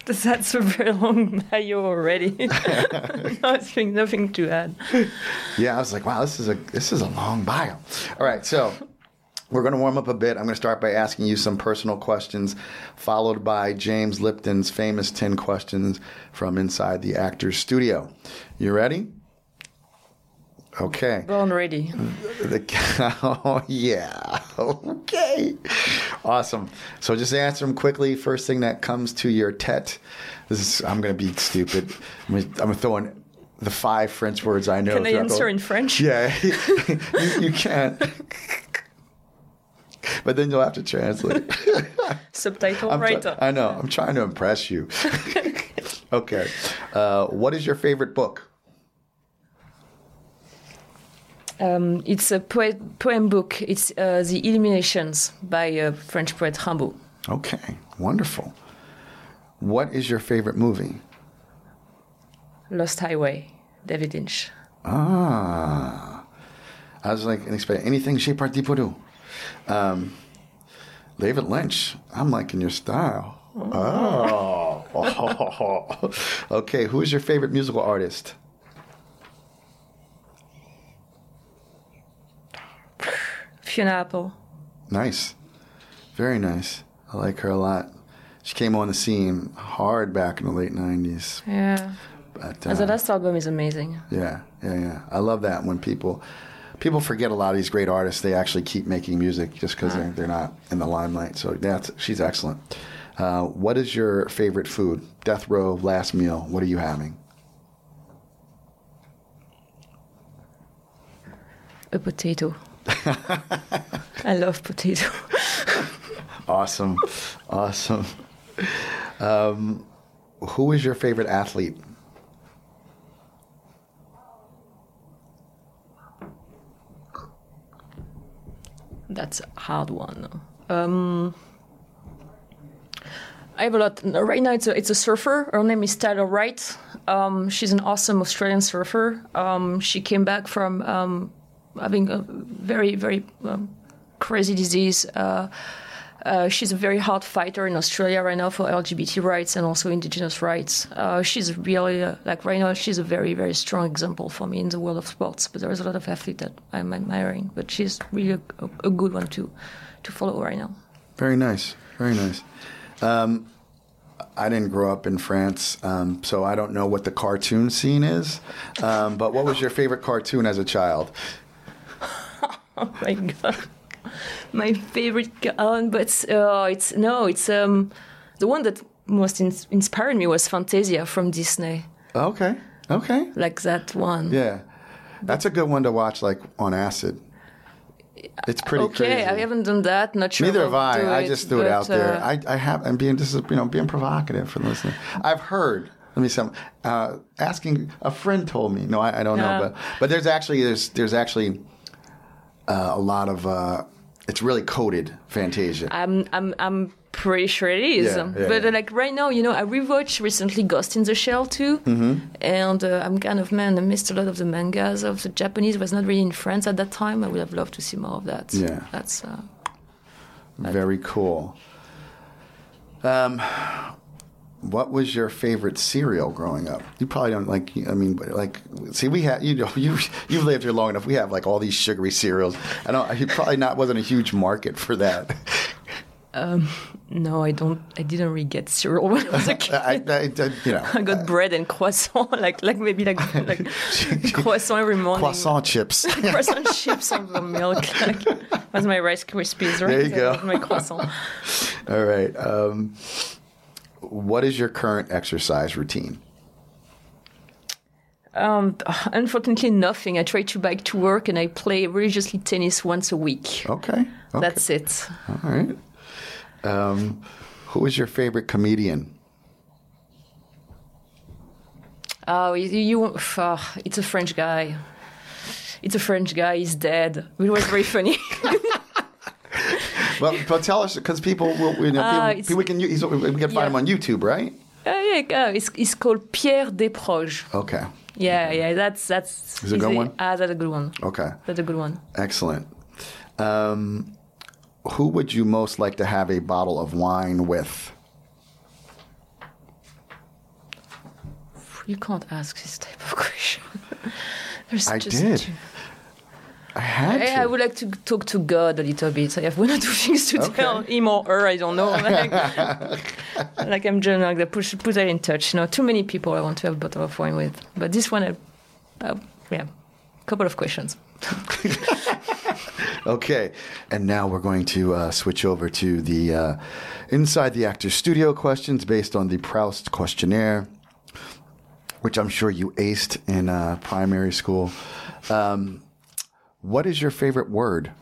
That's a very long [laughs] bio already. [laughs] nothing, nothing to add. Yeah, I was like, wow, this is a this is a long bio. All right, so we're going to warm up a bit. I'm going to start by asking you some personal questions, followed by James Lipton's famous 10 questions from inside the actor's studio. You ready? Okay. Born ready. The, [laughs] oh, yeah. Okay. Awesome. So just answer them quickly. First thing that comes to your tete. This is, I'm going to be stupid. I'm going to throw in the five French words I know. Can I throughout the- answer in French? Yeah, [laughs] you, you can't. But then you'll have to translate. [laughs] Subtitle I'm try- writer. I know. I'm trying to impress you. [laughs] okay. Uh, what is your favorite book? Um, it's a poet, poem book. It's uh, The Illuminations by uh, French poet Rimbaud. Okay. Wonderful. What is your favorite movie? Lost Highway, David Lynch. Ah. I was like, expect anything Chez Parti pour deux. Um, David Lynch. I'm liking your style. Oh. [laughs] okay. Who is your favorite musical artist? Fiona Apple. Nice. Very nice. I like her a lot. She came on the scene hard back in the late 90s. Yeah. But, And the uh, last album is amazing. yeah, yeah, yeah. I love that when people people forget a lot of these great artists. They actually keep making music just because they're, they're not in the limelight. So that's she's excellent. Uh, what is your favorite food? Death row, last meal. What are you having? A potato. I love potato. Awesome, awesome. Um, who is your favorite athlete? That's a hard one. Um, I have a lot. Right now, it's a, it's a surfer. Her name is Tyler Wright. Um, she's an awesome Australian surfer. Um, she came back from um, having a very, very um, crazy disease. Uh, uh, she's a very hard fighter in Australia right now for LGBT rights and also Indigenous rights. Uh, she's really, uh, like right now, she's a very, very strong example for me in the world of sports. But there's a lot of athletes that I'm admiring. But she's really a, a good one to, to follow right now. Very nice. Very nice. Um, I didn't grow up in France, um, so I don't know what the cartoon scene is. Um, but what was your favorite cartoon as a child? [laughs] oh my god, my favorite one, but uh, it's no, it's um, the one that most in- inspired me was Fantasia from Disney. Okay. Okay. Like that one. Yeah. That's a good one to watch, like on acid. It's pretty okay, crazy. I haven't done that. Not sure. Neither have I. I it, just threw it but, out there. uh, I, I have. I'm being this is you know being provocative for the listener. I've heard. Let me some uh, asking. A friend told me. No, I, I don't know, but but there's actually there's there's actually uh, a lot of. It's really coded Fantasia. I'm I'm I'm pretty sure it is. Yeah, yeah, but yeah. uh, like right now, you know, I rewatched recently Ghost in the Shell too, Mhm. and uh, I'm kind of man. I missed a lot of the mangas of the Japanese. Was not really in France at that time. I would have loved to see more of that. Yeah. that's. Uh, Very cool. Um, what was your favorite cereal growing up? You probably don't like. I mean, like, see, we had you know [laughs] you you've lived here long enough. We have like all these sugary cereals. I don't. You probably not wasn't a huge market for that. [laughs] um, no, I don't. I didn't really get cereal when I was a [laughs] kid. I, I, I- you know, I got bread and croissant, like like maybe like like croissant every morning. croissant chips. croissant chips on the milk. Like, was my Rice Krispies, right? There you go. My croissant. all right. Um, what is your current exercise routine? Um, unfortunately, nothing. I try to bike to work and I play religiously tennis once a week. Okay. okay. That's it. All right. Um, who is your favorite comedian? Oh, you, you oh, it's a French guy. It's a French guy. He's dead. It was very funny. [laughs] [laughs] Well, but tell us because people will. You know, Uh, people, it's- people can. He's, we can find Yeah. him on YouTube, right? Uh, yeah, uh, it's, it's called Pierre Desproges. Okay. Yeah, yeah, that's that's. Is a good one? Ah, that's a good one. Okay. That's a good one. Excellent. Um, who would you most like to have a bottle of wine with? You can't ask this type of [laughs] question. There's I just did. too- I had I, to. I would like to talk to God a little bit. I have one or two [laughs] things to Okay. tell him or her. I don't know. [laughs] Like, like I'm just like that. Push, put that in touch. You know, too many people I want to have a bottle of wine with. But this one, I, uh, yeah, couple of questions. [laughs] Okay, and now we're going to uh, switch over to the uh, inside the actor studio questions based on the Proust questionnaire, which I'm sure you aced in uh, primary school. Um, what is your favorite word?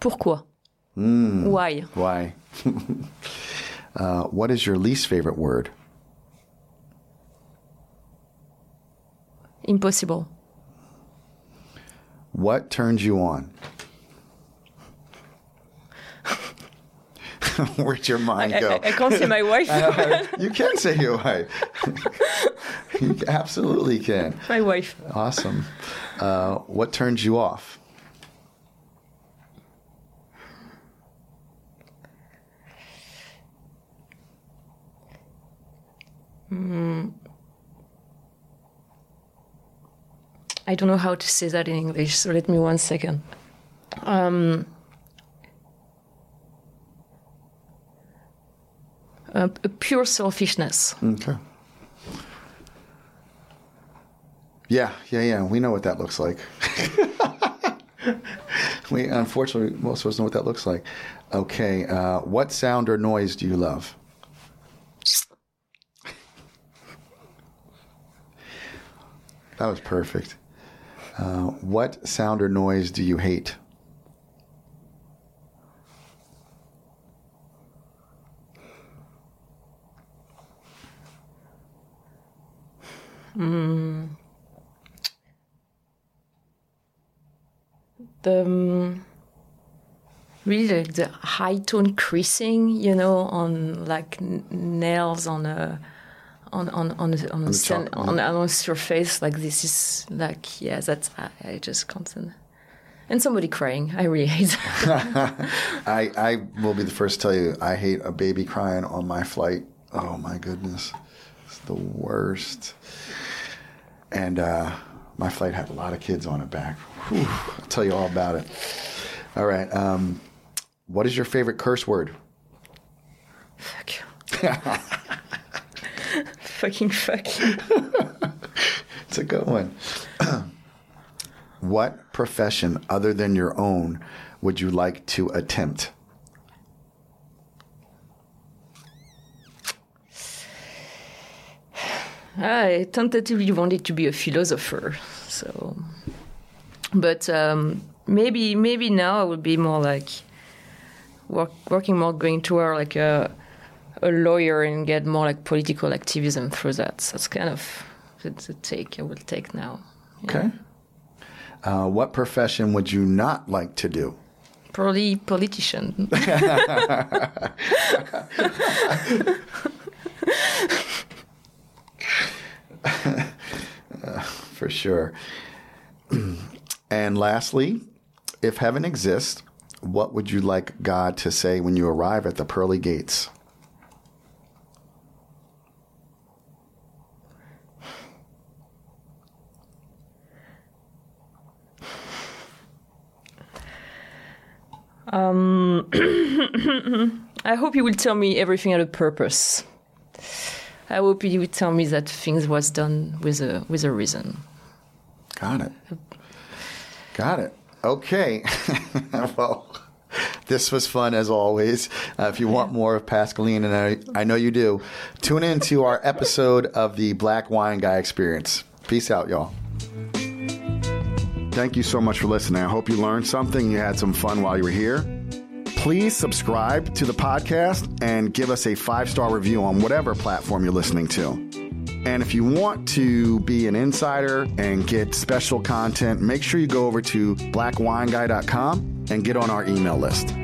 Pourquoi? Mm, Why? Why? [laughs] uh, what is your least favorite word? Impossible. What turns you on? [laughs] Where'd your mind I- go? I- I can't say my wife. I [laughs] [laughs] you can say your wife. you absolutely can. My wife. Awesome. Uh, what turns you off? Mm. I don't know how to say that in English, so let me one second. Um, uh, pure selfishness. Okay. Yeah, yeah, yeah. We know what that looks like. [laughs] we unfortunately most of us know what that looks like. Okay. Uh, what sound or noise do you love? That was perfect. Uh, what sound or noise do you hate? Mm. The um, really like the high tone creasing, you know, on like n- nails on a on on on a, on, a the sen- chalk, on, on a surface. Like this is like yeah, that's I, I just can't. stand- And somebody crying, I really hate that. I, I will be the first to tell you I hate a baby crying on my flight. Oh my goodness. It's the worst. And uh, my flight had a lot of kids on it back. Whew, I'll tell you all about it. All right. Um, what is your favorite curse word? fuck you. [laughs] Fucking fuck you. [laughs] It's a good one. [clears throat] what profession other than your own would you like to attempt? I tentatively wanted to be a philosopher, so, but um, maybe maybe now I would be more like work, working more going toward like a a lawyer and get more like political activism through that. That's kind of the, the take I will take now. Okay. Uh, what profession would you not like to do? Probably politician. [laughs] [laughs] [laughs] [laughs] For sure. and lastly, if heaven exists, what would you like God to say when you arrive at the pearly gates? Um, [coughs] I hope you will tell me everything had a purpose. I hope you would tell me that things was done with a with a reason. Got it. Got it. Okay. [laughs] well, this was fun as always. Uh, if you want more of Pascaline, and I, I know you do, tune in to our episode of the Black Wine Guy Experience. Peace out, y'all. Thank you so much for listening. I hope you learned something. You had some fun while you were here. Please subscribe to the podcast and give us a five star review on whatever platform you're listening to. And if you want to be an insider and get special content, make sure you go over to blackwineguy.com and get on our email list.